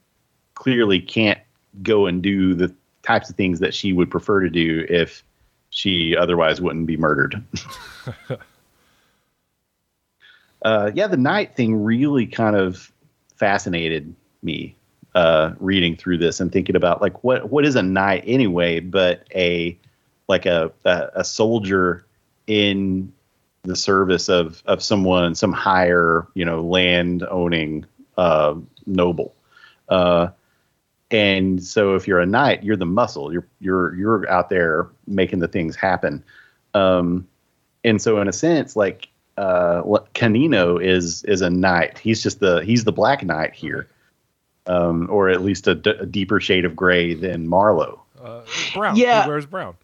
Speaker 2: clearly can't go and do the types of things that she would prefer to do if she otherwise wouldn't be murdered. uh, yeah, the knight thing really kind of fascinated me uh, reading through this and thinking about like what what is a knight anyway, but a like a a, a soldier in the service of of someone, some higher you know land owning uh, noble. Uh, and so if you're a knight, you're the muscle. You're you're you're out there making the things happen. Um, and so in a sense, like uh, what- Canino is is a knight. He's just the he's the black knight here, um, or at least a, d- a deeper shade of gray than Marlowe.
Speaker 3: Uh, brown.
Speaker 1: Yeah.
Speaker 3: He wears brown.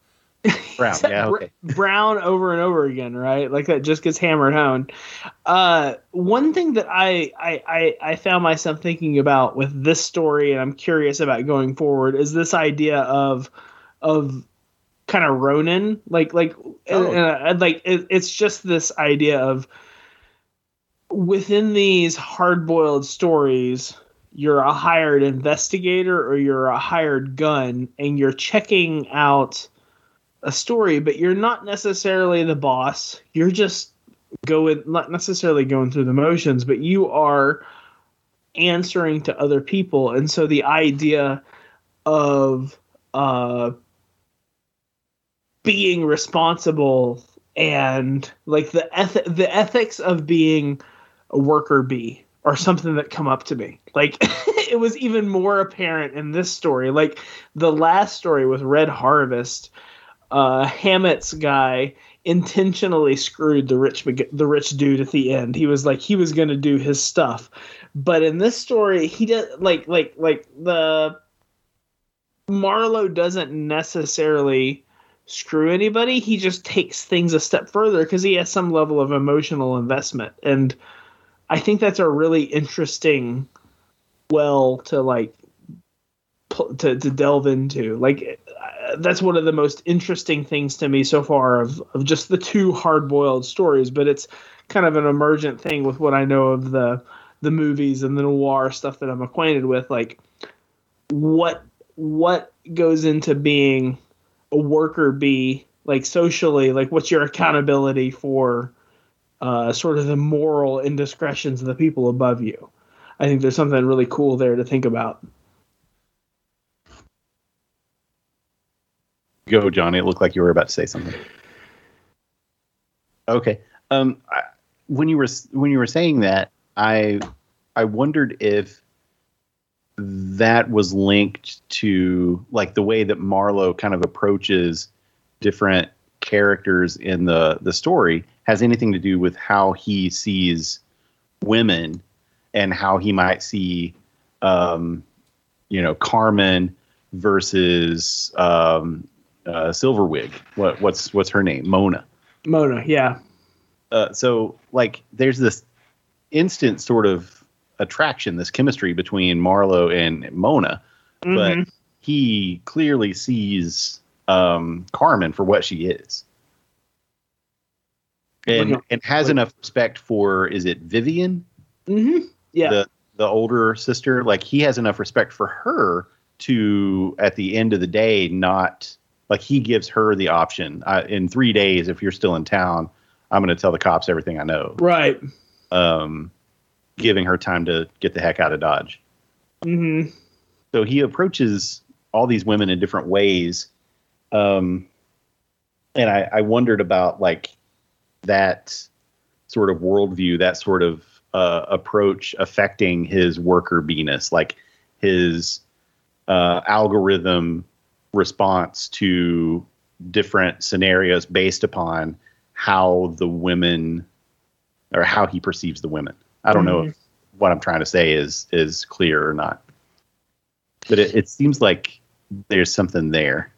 Speaker 2: Brown, yeah, okay.
Speaker 1: brown over and over again right like that just gets hammered home uh one thing that I, I i i found myself thinking about with this story and i'm curious about going forward is this idea of of kind of ronin like like
Speaker 2: Oh.
Speaker 1: and, like it, it's just this idea of within these hard-boiled stories you're a hired investigator or you're a hired gun and you're checking out a story but you're not necessarily the boss. You're just going not necessarily going through the motions but you are answering to other people. And so the idea of uh being responsible and like the eth- the ethics of being a worker bee are something that come up to me. Like it was even more apparent in this story. Like the last story with red harvest uh hammett's guy intentionally screwed the rich the rich dude at the end. He was like he was going to do his stuff. But in this story he did like like like the marlowe doesn't necessarily screw anybody. He just takes things a step further because he has some level of emotional investment. And i think that's a really interesting well to like to, to delve into. Like that's one of the most interesting things to me so far of, of just the two hard-boiled stories but it's kind of an emergent thing with what i know of the the movies and the noir stuff that i'm acquainted with. Like what what goes into being a worker bee like socially? Like what's your accountability for uh, sort of the moral indiscretions of the people above you? I think there's something really cool there to think about.
Speaker 2: Go, Johnny. It looked like you were about to say something. Okay. Um, I, when you were when you were saying that, I I wondered if that was linked to like the way that Marlowe kind of approaches different characters in the the story has anything to do with how he sees women and how he might see um, you know Carmen versus um, uh, Silverwig. What what's what's her name? Mona.
Speaker 1: Mona, yeah.
Speaker 2: Uh, so like there's this instant sort of attraction, this chemistry between Marlowe and Mona,
Speaker 1: Mhm.
Speaker 2: but he clearly sees um, Carmen for what she is. And and has
Speaker 1: like-
Speaker 2: enough respect for is it Vivian?
Speaker 1: Mhm. Yeah.
Speaker 2: the the older sister like he has enough respect for her to at the end of the day not like he gives her the option I, in three days if you're still in town i'm going to tell the cops everything i know
Speaker 1: right.
Speaker 2: um, giving her time to get the heck out of dodge
Speaker 1: mm-hmm.
Speaker 2: so he approaches all these women in different ways um, and I, I wondered about like that sort of worldview that sort of uh, approach affecting his worker beeness like his uh, algorithm response to different scenarios based upon how the women or how he perceives the women i don't know mm-hmm. if what i'm trying to say is is clear or not but it, it seems like there's something there.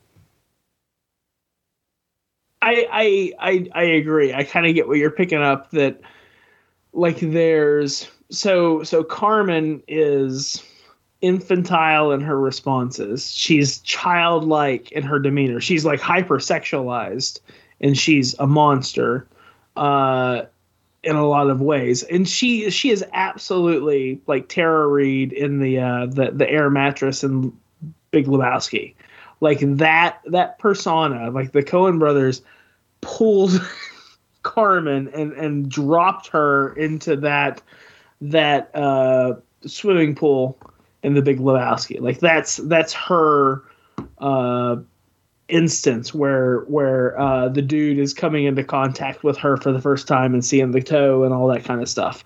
Speaker 1: I I I, I agree. I kind of get what you're picking up that like there's so so Carmen is infantile in her responses. She's childlike in her demeanor. She's like hypersexualized and she's a monster uh in a lot of ways. And she she is absolutely like Tara Reid in the uh the the air mattress and Big Lebowski. Like that that persona, like the Coen brothers pulled Carmen and and dropped her into that that uh swimming pool in the Big Lebowski. Like that's that's her uh instance where where uh the dude is coming into contact with her for the first time and seeing the toe and all that kind of stuff.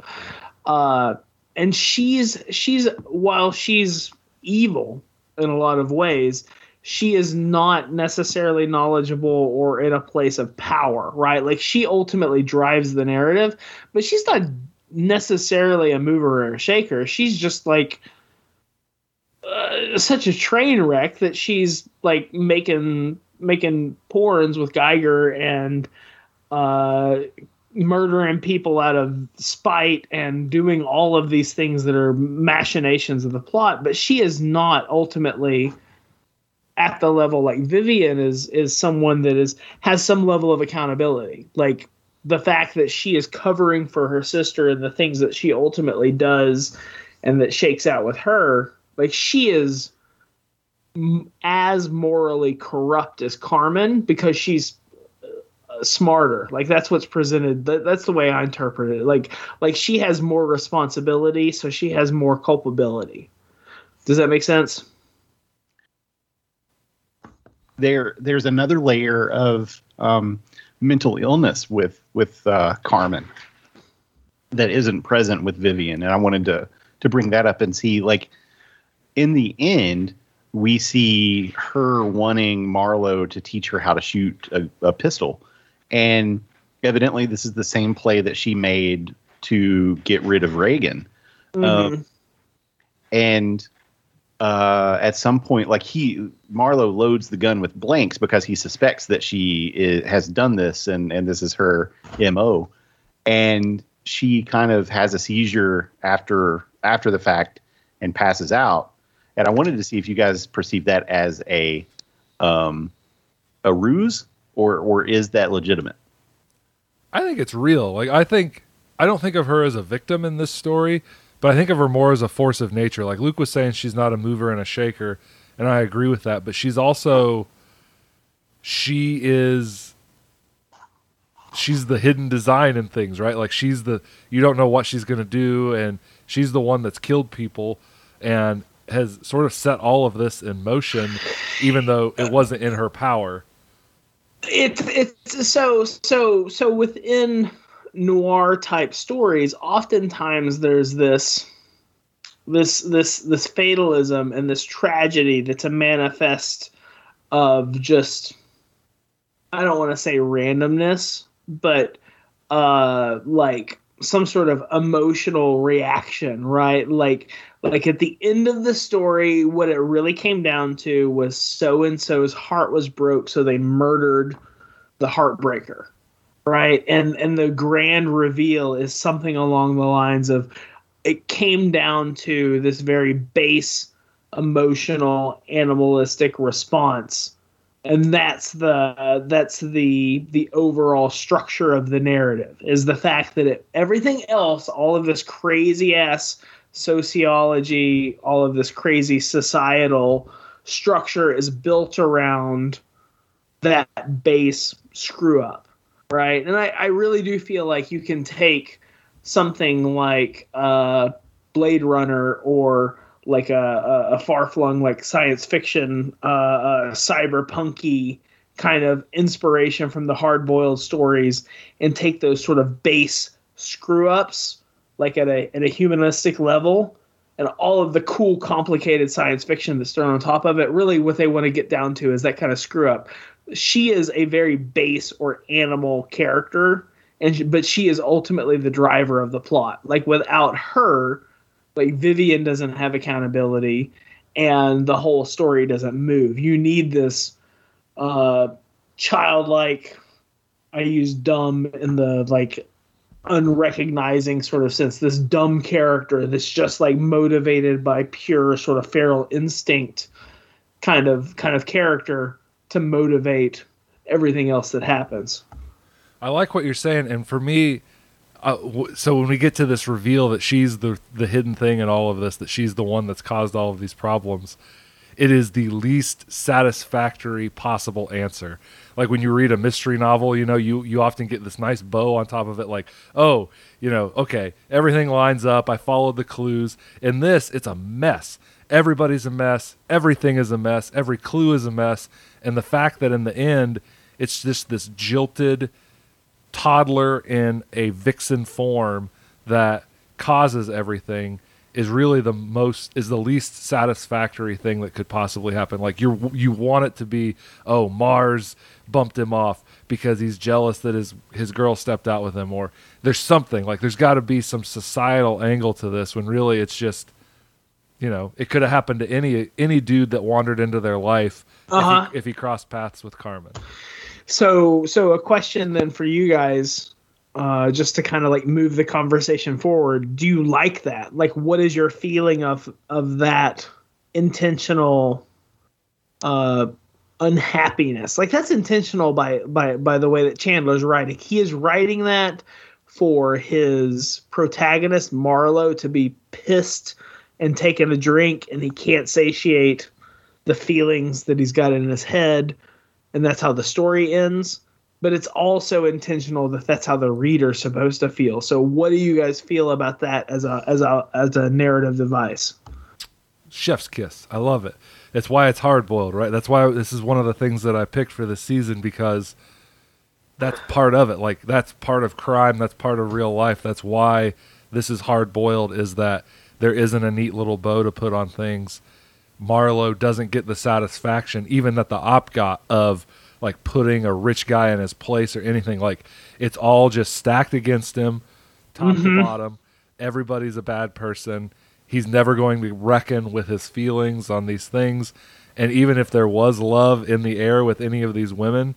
Speaker 1: Uh and she's she's while she's evil in a lot of ways, she is not necessarily knowledgeable or in a place of power, right? Like she ultimately drives the narrative, but she's not necessarily a mover or a shaker. She's just like uh, such a train wreck that she's like making making porns with Geiger and uh murdering people out of spite and doing all of these things that are machinations of the plot. But she is not ultimately at the level like Vivian is is someone that is has some level of accountability. Like the fact that she is covering for her sister and the things that she ultimately does and that shakes out with her like she is as morally corrupt as Carmen because she's uh, smarter. Like that's what's presented that, that's the way i interpret it. Like like she has more responsibility so she has more culpability. Does that make sense?
Speaker 2: There, there's another layer of um, mental illness with with uh, Carmen that isn't present with Vivian, and I wanted to to bring that up and see like in the end we see her wanting Marlowe to teach her how to shoot a, a pistol, and evidently this is the same play that she made to get rid of Reagan. Um, and uh, at some point, like he Marlowe loads the gun with blanks because he suspects that she i has done this and and this is her mo, and she kind of has a seizure after after the fact and passes out. And I wanted to see if you guys perceive that as a um, a ruse or or is that legitimate?
Speaker 3: I think it's real. Like I think I don't think of her as a victim in this story, but I think of her more as a force of nature. Like Luke was saying she's not a mover and a shaker, and I agree with that, but she's also she is she's the hidden design in things, right? Like she's the you don't know what she's going to do and She's the one that's killed people and has sort of set all of this in motion, even though it wasn't in her power.
Speaker 1: It's it's so so so within noir type stories, oftentimes there's this this this this fatalism and this tragedy that's a manifest of just I don't want to say randomness, but uh like some sort of emotional reaction, right? Like like at the end of the story what it really came down to was so and so's heart was broke so they murdered the heartbreaker right? And and the grand reveal is something along the lines of it came down to this very base emotional animalistic response. And that's the that's the the overall structure of the narrative is the fact that it, everything else all of this crazy ass sociology all of this crazy societal structure is built around that base screw up right? And i, I really do feel like you can take something like uh, blade runner or like a, a far-flung like science fiction uh, uh, cyberpunky kind of inspiration from the hard-boiled stories and take those sort of base screw ups like at a at a humanistic level and all of the cool complicated science fiction that's thrown on top of it really what they want to get down to is that kind of screw up she is a very base or animal character and she, but she is ultimately the driver of the plot like without her like Vivian doesn't have accountability and the whole story doesn't move. You need this uh childlike I use dumb in the like unrecognizing sort of sense this dumb character that's just like motivated by pure sort of feral instinct kind of kind of character to motivate everything else that happens.
Speaker 3: I like what you're saying and for me uh, w- so when we get to this reveal that she's the the hidden thing in all of this, that she's the one that's caused all of these problems, it is the least satisfactory possible answer. Like when you read a mystery novel, you know, you you often get this nice bow on top of it, like, oh, you know, okay, everything lines up. I followed the clues. In this, it's a mess. Everybody's a mess. Everything is a mess. Every clue is a mess. And the fact that in the end, it's just this jilted toddler in a vixen form that causes everything is really the most is the least satisfactory thing that could possibly happen. Like you you want it to be oh Mars bumped him off because he's jealous that his his girl stepped out with him or there's something like there's got to be some societal angle to this when really it's just you know it could have happened to any any dude that wandered into their life
Speaker 1: Uh-huh.
Speaker 3: if, he, if he crossed paths with Carmen.
Speaker 1: So, so a question then for you guys, uh, just to kind of like move the conversation forward. Do you like that? Like, what is your feeling of of that intentional uh, unhappiness? Like, that's intentional by by by the way that Chandler's writing. He is writing that for his protagonist Marlowe to be pissed and taking a drink, and he can't satiate the feelings that he's got in his head and that's how the story ends but it's also intentional that that's how the reader's supposed to feel so what do you guys feel about that as a as a as a narrative device
Speaker 3: chef's kiss. I love it. It's why it's hard boiled, right? That's why this is one of the things that I picked for this season because that's part of it. Like that's part of crime, that's part of real life. That's why this is hard boiled is that there isn't a neat little bow to put on things. Marlowe doesn't get the satisfaction even that the op got of like putting a rich guy in his place or anything. Like it's all just stacked against him top to mm-hmm. bottom. Everybody's a bad person. He's never going to reckon with his feelings on these things. And even if there was love in the air with any of these women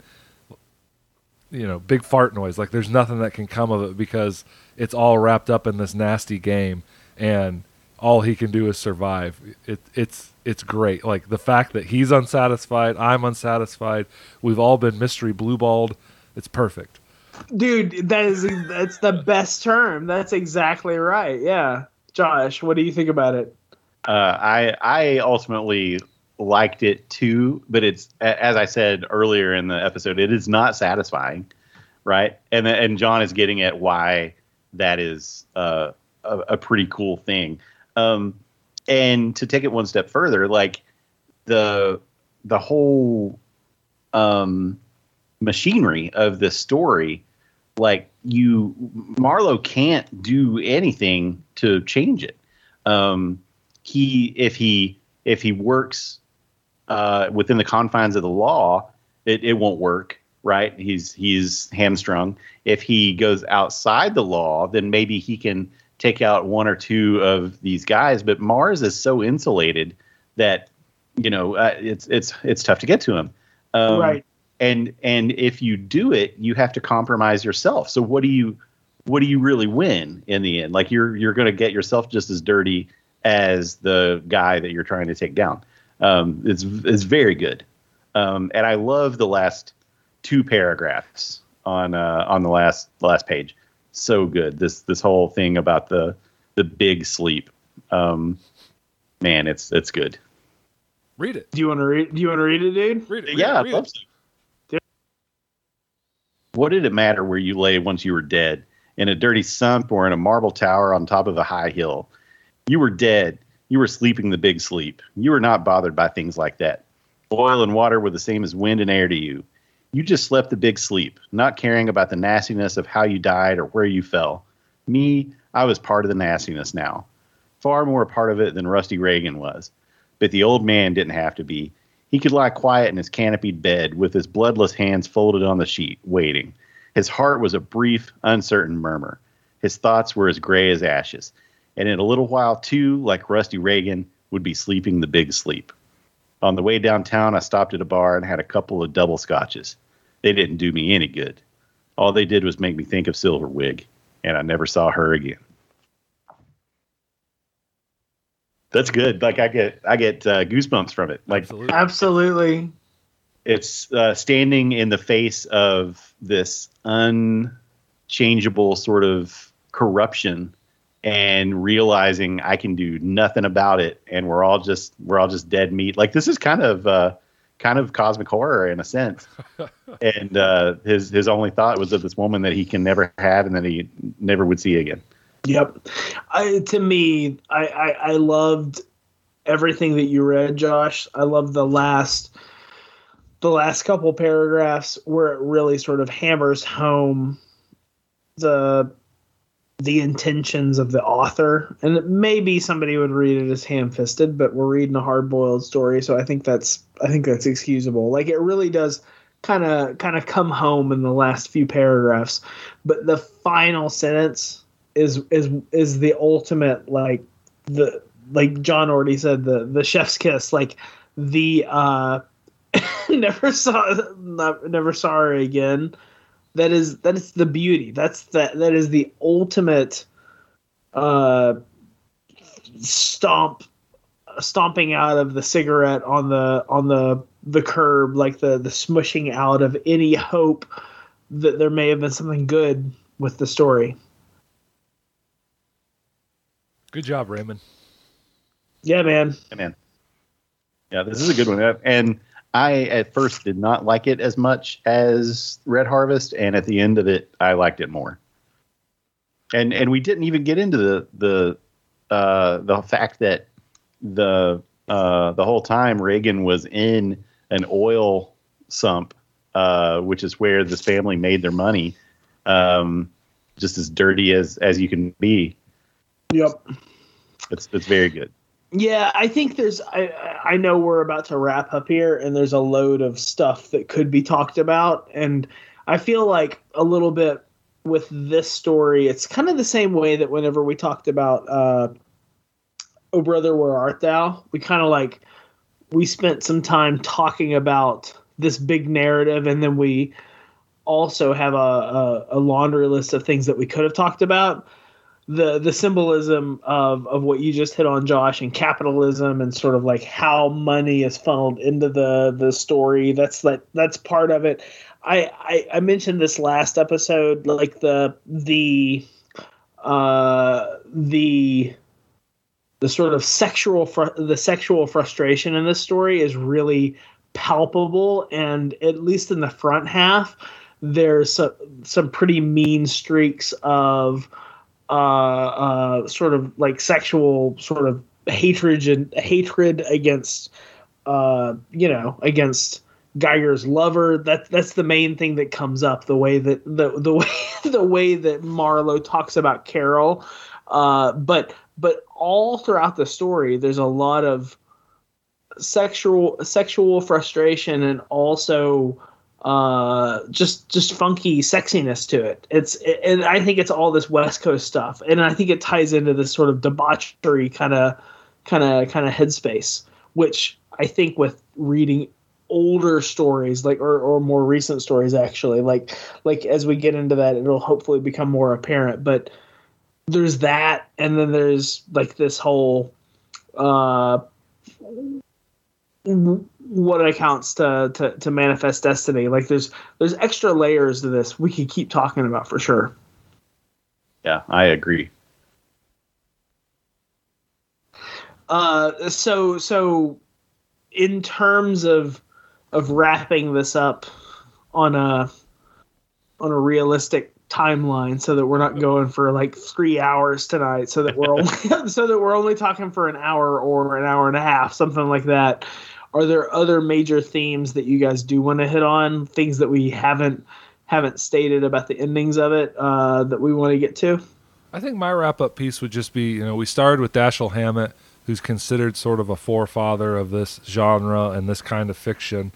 Speaker 3: you know big fart noise like there's nothing that can come of it because it's all wrapped up in this nasty game. And all he can do is survive. It, it's it's great. Like the fact that he's unsatisfied i'm unsatisfied we've all been mystery blueballed it's perfect.
Speaker 1: Dude that is that's the best term. That's exactly right. Yeah. Josh what do you think about it?
Speaker 2: Uh, I I ultimately liked it too, but it's as I said earlier in the episode, it is not satisfying, right? And and John is getting at why that is uh, uh, a, a pretty cool thing. Um, and to take it one step further, like the the whole um, machinery of this story, like you, Marlowe can't do anything to change it. Um, he if he if he works uh, within the confines of the law, it, it won't work right? He's he's hamstrung. If he goes outside the law, then maybe he can take out one or two of these guys. But Mars is so insulated that you know uh, it's it's it's tough to get to him. Um,
Speaker 1: right.
Speaker 2: And and if you do it, you have to compromise yourself. So what do you what do you really win in the end? Like you're you're going to get yourself just as dirty as the guy that you're trying to take down. Um, it's it's very good. Um, and I love the last two paragraphs on uh, on the last last page. So good. This this whole thing about the the big sleep. Um, man, it's it's good.
Speaker 3: Read it.
Speaker 1: Do you want to read? Do you want to read it, dude?
Speaker 3: Read it. Read
Speaker 2: yeah,
Speaker 3: it, read it.
Speaker 2: What did it matter where you lay once you were dead? In a dirty sump or in a marble tower on top of a high hill? You were dead. You were sleeping the big sleep. You were not bothered by things like that. Oil and water were the same as wind and air to you. You just slept the big sleep, not caring about the nastiness of how you died or where you fell. Me, I was part of the nastiness now. Far more a part of it than Rusty Regan was. But the old man didn't have to be. He could lie quiet in his canopied bed with his bloodless hands folded on the sheet, waiting. His heart was a brief, uncertain murmur. His thoughts were as gray as ashes. And in a little while, too, like Rusty Regan, would be sleeping the big sleep. On the way downtown, I stopped at a bar and had a couple of double scotches. They didn't do me any good. All they did was make me think of Silverwig, and I never saw her again. That's good. Like I get, I get uh, goosebumps from it. Like
Speaker 3: Absolutely.
Speaker 1: Absolutely.
Speaker 2: it's uh, standing in the face of this unchangeable sort of corruption and realizing I can do nothing about it, and we're all just we're all just dead meat. Like this is kind of uh, kind of cosmic horror in a sense. and uh, his his only thought was of this woman that he can never have and that he never would see again.
Speaker 1: Yep. I, to me, I, I I loved everything that you read, Josh. I love the last the last couple paragraphs where it really sort of hammers home the the intentions of the author. And maybe somebody would read it as ham-fisted, but we're reading a hard-boiled story, so I think that's I think that's excusable. Like it really does kind of kind of come home in the last few paragraphs, but the final sentence is is is the ultimate like the like John already said the the chef's kiss like the uh never saw never saw her again that is that is the beauty that's that that is the ultimate uh stomp stomping out of the cigarette on the on the the curb like the the smushing out of any hope that there may have been something good with the story
Speaker 3: Good job, Raymond.
Speaker 1: yeah man
Speaker 2: Yeah, man. Yeah, this is a good one. And I at first did not like it as much as Red Harvest, and at the end of it, I liked it more. And and we didn't even get into the the uh, the fact that the uh, the whole time Regan was in an oil sump, uh, which is where this family made their money, um, just as dirty as as you can be.
Speaker 1: yep
Speaker 2: It's it's very good.
Speaker 1: Yeah, I think there's. I I know we're about to wrap up here, and there's a load of stuff that could be talked about, and I feel like a little bit with this story, it's kind of the same way that whenever we talked about uh, "Oh Brother, Where Art Thou," we kind of like we spent some time talking about this big narrative, and then we also have a, a, a laundry list of things that we could have talked about the the symbolism of of what you just hit on Josh and capitalism and sort of like how money is funneled into the the story that's like that's part of it. I, I i mentioned this last episode like the the uh the the sort of sexual fr- the sexual frustration in this story is really palpable and at least in the front half there's some, some pretty mean streaks of uh, uh, sort of like sexual sort of hatred and hatred against uh, you know against Geiger's lover. That that's the main thing that comes up. The way that the the way the way that Marlowe talks about Carol, uh, but but all throughout the story, there's a lot of sexual sexual frustration and also uh just just funky sexiness to it. It's and i think it's all this west coast stuff and i think it ties into this sort of debauchery kind of kind of kind of headspace which i think with reading older stories like or, or more recent stories actually like like as we get into that it'll hopefully become more apparent but there's that and then there's like this whole uh what accounts to, to to manifest destiny like there's there's extra layers to this we could keep talking about for sure
Speaker 2: Yeah, I agree.
Speaker 1: uh so so in terms of of wrapping this up on a on a realistic timeline so that we're not going for like three hours tonight so that we're only so that we're only talking for an hour or an hour and a half something like that are there other major themes that you guys do want to hit on things that we haven't haven't stated about the endings of it uh, that we want to get to
Speaker 3: I think my wrap up piece would just be you know, we started with Dashiell Hammett, who's considered sort of a forefather of this genre and this kind of fiction.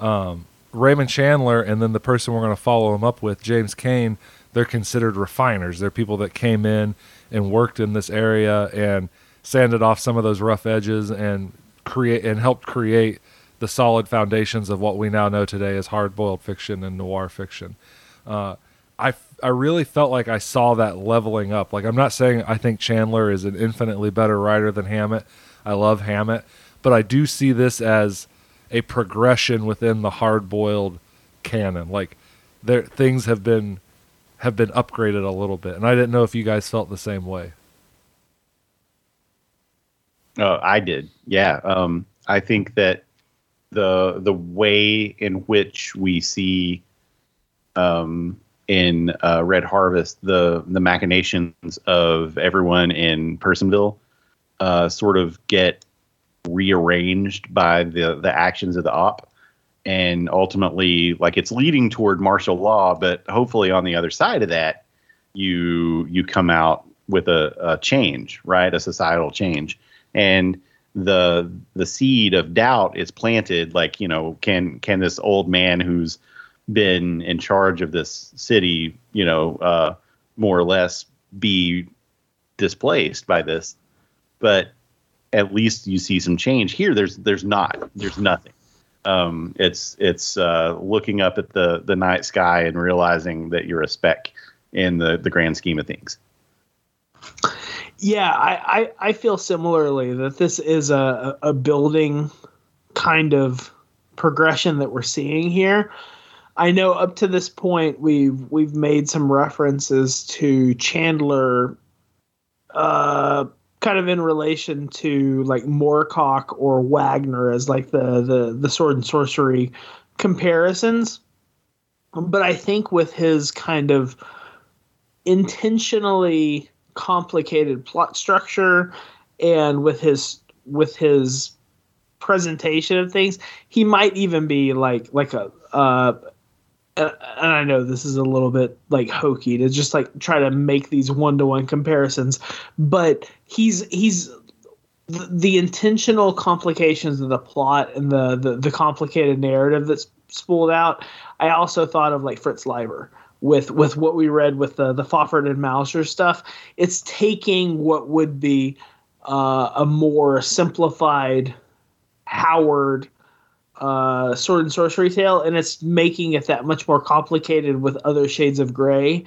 Speaker 3: Um, Raymond Chandler, and then the person we're going to follow him up with, James Cain, they're considered refiners. They're people that came in and worked in this area and sanded off some of those rough edges and create and helped create the solid foundations of what we now know today as hard boiled fiction and noir fiction. Uh, I, I really felt like I saw that leveling up. Like I'm not saying I think Chandler is an infinitely better writer than Hammett. I love Hammett, but I do see this as a progression within the hard boiled canon. Like there things have been have been upgraded a little bit, and I didn't know if you guys felt the same way.
Speaker 2: Oh, I did. Yeah. Um, I think that the the way in which we see um, in uh, Red Harvest the the machinations of everyone in Personville uh, sort of get rearranged by the the actions of the op and ultimately like it's leading toward martial law but hopefully on the other side of that you you come out with a, a change right a societal change and the the seed of doubt is planted like you know can can this old man who's been in charge of this city you know uh more or less be displaced by this? But at least you see some change. Here there's there's not. There's nothing. Um it's it's uh looking up at the the night sky and realizing that you're a speck in the the grand scheme of things
Speaker 1: yeah I, I i feel similarly that this is a a building kind of progression that we're seeing here. I know up to this point we've we've made some references to chandler uh kind of in relation to like moorcock or wagner as like the the the sword and sorcery comparisons. But i think with his kind of intentionally complicated plot structure and with his with his presentation of things he might even be like like a uh and I know this is a little bit like hokey to just like try to make these one to one comparisons, but he's he's the, the intentional complications of the plot and the, the the complicated narrative that's spooled out. I also thought of like Fritz Leiber with with what we read with the the Fafhrd and Mouser stuff. It's taking what would be uh, a more simplified Howard uh, sword and sorcery tale, and it's making it that much more complicated with other shades of gray,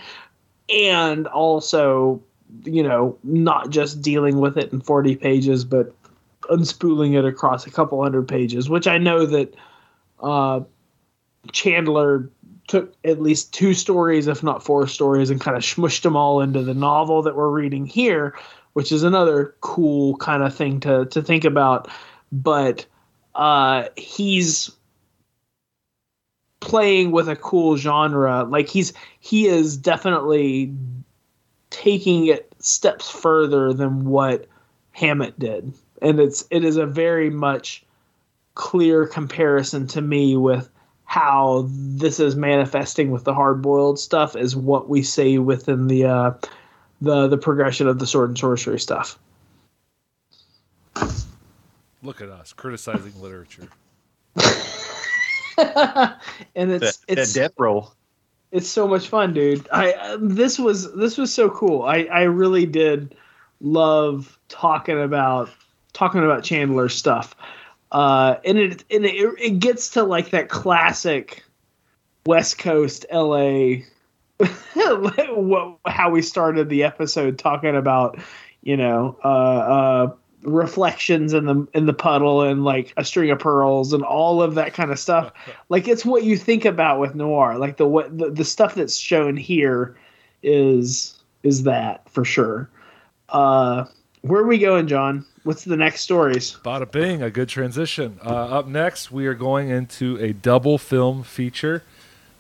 Speaker 1: and also, you know, not just dealing with it in forty pages, but unspooling it across a couple hundred pages. Which I know that uh, Chandler took at least two stories, if not four stories, and kind of smushed them all into the novel that we're reading here, which is another cool kind of thing to to think about. But uh, he's playing with a cool genre. Like he's he is definitely taking it steps further than what Hammett did, and it's it is a very much clear comparison to me with how this is manifesting with the hard boiled stuff is what we see within the uh, the the progression of the sword and sorcery stuff.
Speaker 3: Look at us criticizing literature.
Speaker 1: and it's
Speaker 2: that,
Speaker 1: it's
Speaker 2: that death roll.
Speaker 1: it's so much fun, dude. I uh, this was this was so cool. I I really did love talking about talking about Chandler stuff. Uh, and it and it, it gets to like that classic West Coast LA how we started the episode talking about you know uh, uh, reflections in the in the puddle and like a string of pearls and all of that kind of stuff. Like it's what you think about with noir. Like the what the, the stuff that's shown here is is that for sure. Uh where are we going john what's the next stories
Speaker 3: Bada bing, a good transition. Uh, up next, we are going into a double film feature.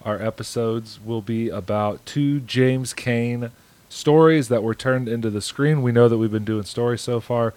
Speaker 3: Our episodes will be about two James Cain stories that were turned into the screen. We know that we've been doing stories so far,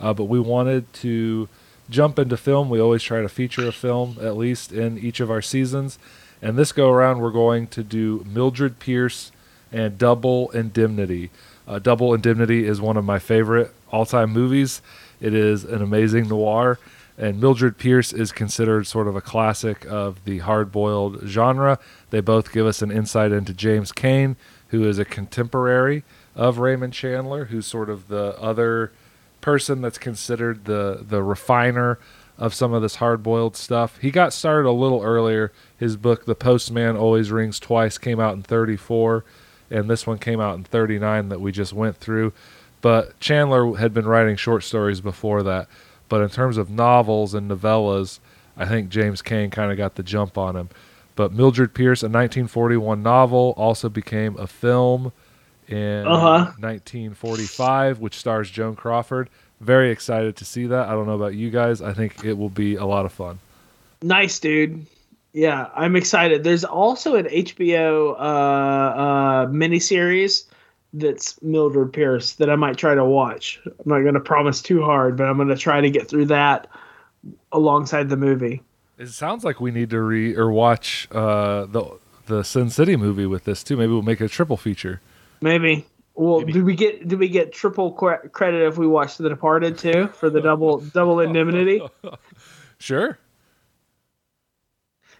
Speaker 3: uh, but we wanted to jump into film. We always try to feature a film, at least in each of our seasons. And this go around, we're going to do Mildred Pierce and Double Indemnity. Uh, Double Indemnity is one of my favorite all time movies. It is an amazing noir, and Mildred Pierce is considered sort of a classic of the hard boiled genre. They both give us an insight into James Cain, who is a contemporary of Raymond Chandler, who's sort of the other person that's considered the, the refiner of some of this hard boiled stuff. He got started a little earlier. His book, The Postman Always Rings Twice, came out in 34 and this one came out in 39 that we just went through. But Chandler had been writing short stories before that. But in terms of novels and novellas, I think James Cain kind of got the jump on him. But Mildred Pierce, a 1941 novel, also became a film in
Speaker 1: Uh-huh.
Speaker 3: 1945, which stars Joan Crawford. Very excited to see that. I don't know about you guys. I think it will be a lot of fun.
Speaker 1: Nice, dude. Yeah, I'm excited. There's also an HBO uh, uh, miniseries that's Mildred Pierce that I might try to watch. I'm not going to promise too hard, but I'm going to try to get through that alongside the movie.
Speaker 3: It sounds like we need to re or watch uh, the the Sin City movie with this too. Maybe we'll make a triple feature.
Speaker 1: Maybe. Well,
Speaker 2: Maybe.
Speaker 1: do we get do we get triple credit if we watch The Departed too for the double double indemnity?
Speaker 3: Sure.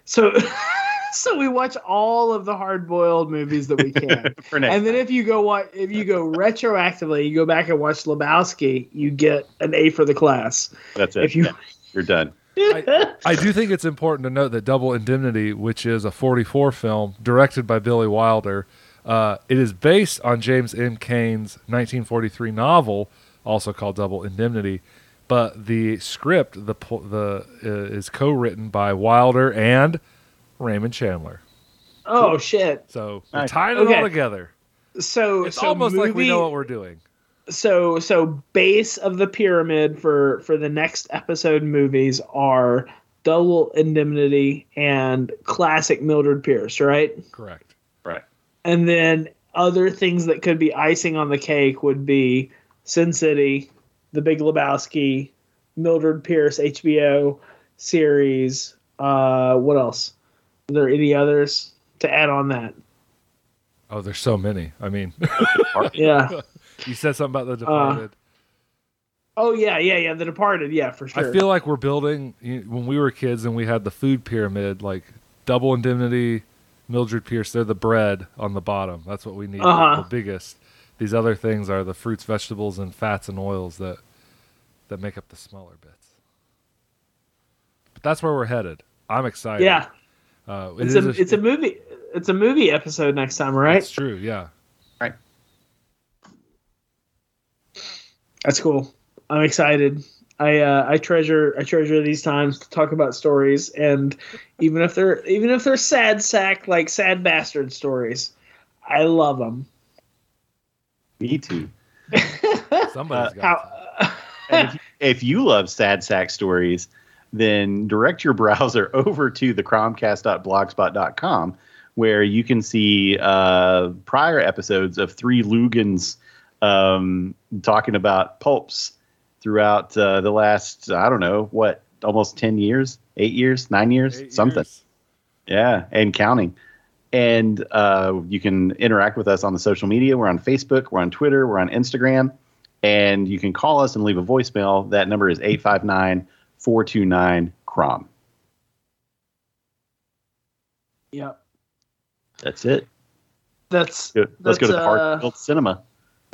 Speaker 1: So, so we watch all of the hard boiled movies that we can.
Speaker 2: For
Speaker 1: and then if you go watch, if you go retroactively, you go back and watch Lebowski, you get an A for the class.
Speaker 2: That's it.
Speaker 1: if you-
Speaker 2: Yeah, you're done.
Speaker 3: I, I do think it's important to note that Double Indemnity, which is a 44 film directed by Billy Wilder, uh, it is based on James M. Cain's 1943 novel, also called Double Indemnity. But the script, the the uh, is co-written by Wilder and Raymond Chandler.
Speaker 1: Oh shit!
Speaker 3: So we're
Speaker 2: Nice.
Speaker 3: tying it
Speaker 1: Okay.
Speaker 3: all together.
Speaker 1: So
Speaker 3: It's
Speaker 1: so
Speaker 3: almost like we know what we're doing.
Speaker 1: so so base of the pyramid for for the next episode movies are double indemnity and classic mildred pierce right
Speaker 3: Correct.
Speaker 2: Right.
Speaker 1: and then other things that could be icing on the cake would be sin city the big lebowski mildred pierce hbo series uh what else are there any others to add on that
Speaker 3: Oh, there's so many. I mean,
Speaker 1: yeah
Speaker 3: you said something about the Departed.
Speaker 1: oh yeah yeah yeah the departed yeah for sure
Speaker 3: I feel like we're building when we were kids and we had the food pyramid, like double indemnity, Mildred Pierce. They're the bread on the bottom. That's what we need.
Speaker 1: Uh-huh.
Speaker 3: The biggest. These other things are the fruits, vegetables, and fats and oils that that make up the smaller bits. But that's where we're headed. I'm excited.
Speaker 1: yeah
Speaker 3: uh, it
Speaker 1: it's
Speaker 3: is
Speaker 1: a, it's a movie it's a movie episode next time right
Speaker 3: It's true. Yeah.
Speaker 2: Right.
Speaker 1: That's cool. I'm excited. I uh, I treasure I treasure these times to talk about stories, and even if they're even if they're sad sack like sad bastard stories, I love them.
Speaker 2: Me too.
Speaker 3: Somebody's got.
Speaker 1: How,
Speaker 2: And if, if you love sad sack stories, then direct your browser over to the cromcast.blogspot.com where you can see uh, prior episodes of Three Lugans um, talking about pulps throughout uh, the last, I don't know, what, almost 10 years, eight years, nine years,
Speaker 3: Eight
Speaker 2: something.
Speaker 3: years.
Speaker 2: Yeah, and counting. And uh, you can interact with us on the social media. We're on Facebook, we're on Twitter, we're on Instagram, and you can call us and leave a voicemail. That number is 859 429 CROM.
Speaker 1: Yep.
Speaker 2: That's it.
Speaker 1: That's.
Speaker 2: Let's go to the
Speaker 1: uh,
Speaker 2: Hartfield Cinema.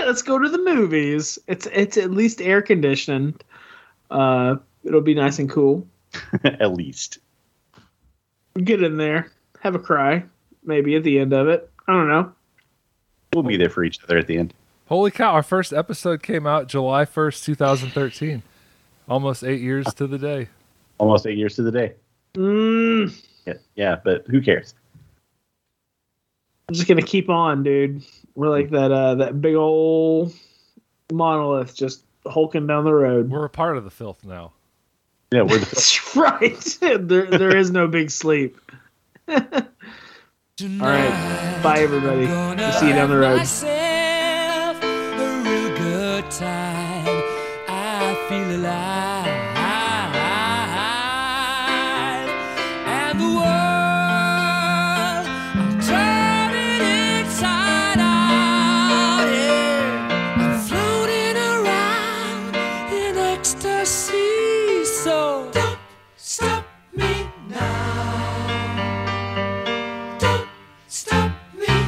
Speaker 1: let's go to the movies. It's it's at least air conditioned. Uh, it'll be nice and cool.
Speaker 2: At least.
Speaker 1: Get in there, have a cry, maybe at the end of it. I don't know.
Speaker 2: We'll be there for each other at the end.
Speaker 3: Holy cow! Our first episode came out July first, two thousand thirteen. Almost eight years to the day.
Speaker 2: Almost eight years to the day.
Speaker 1: Mm,
Speaker 2: Yeah, yeah but who cares?
Speaker 1: I'm just gonna keep on, dude. We're like that uh that big old monolith just hulking down the road.
Speaker 3: We're a part of the filth now.
Speaker 2: Yeah, we're the
Speaker 1: That's right. there there is no big sleep. All right. Bye everybody. We'll see you down the road.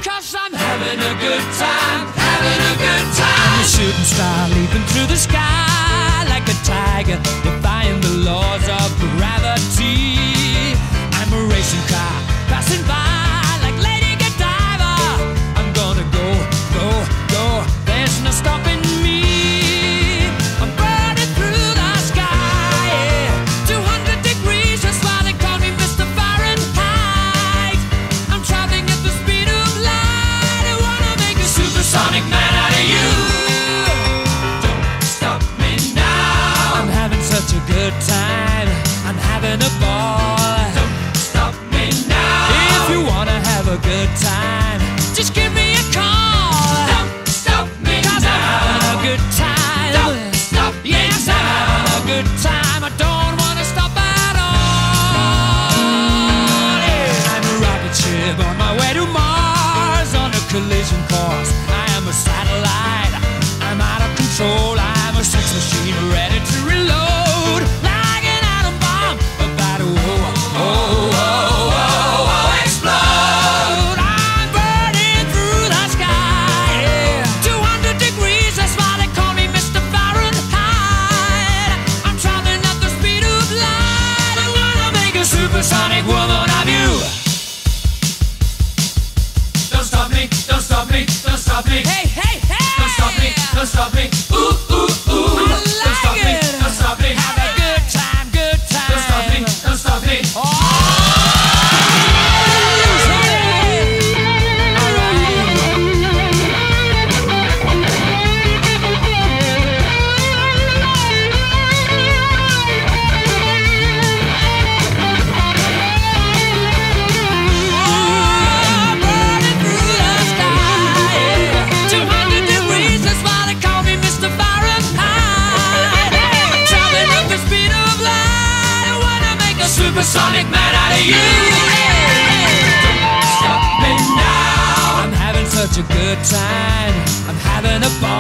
Speaker 5: Cause I'm having a good time, having a good time. I'm a shooting star leaping through the sky like a tiger, defying the laws of gravity. I'm having a ball.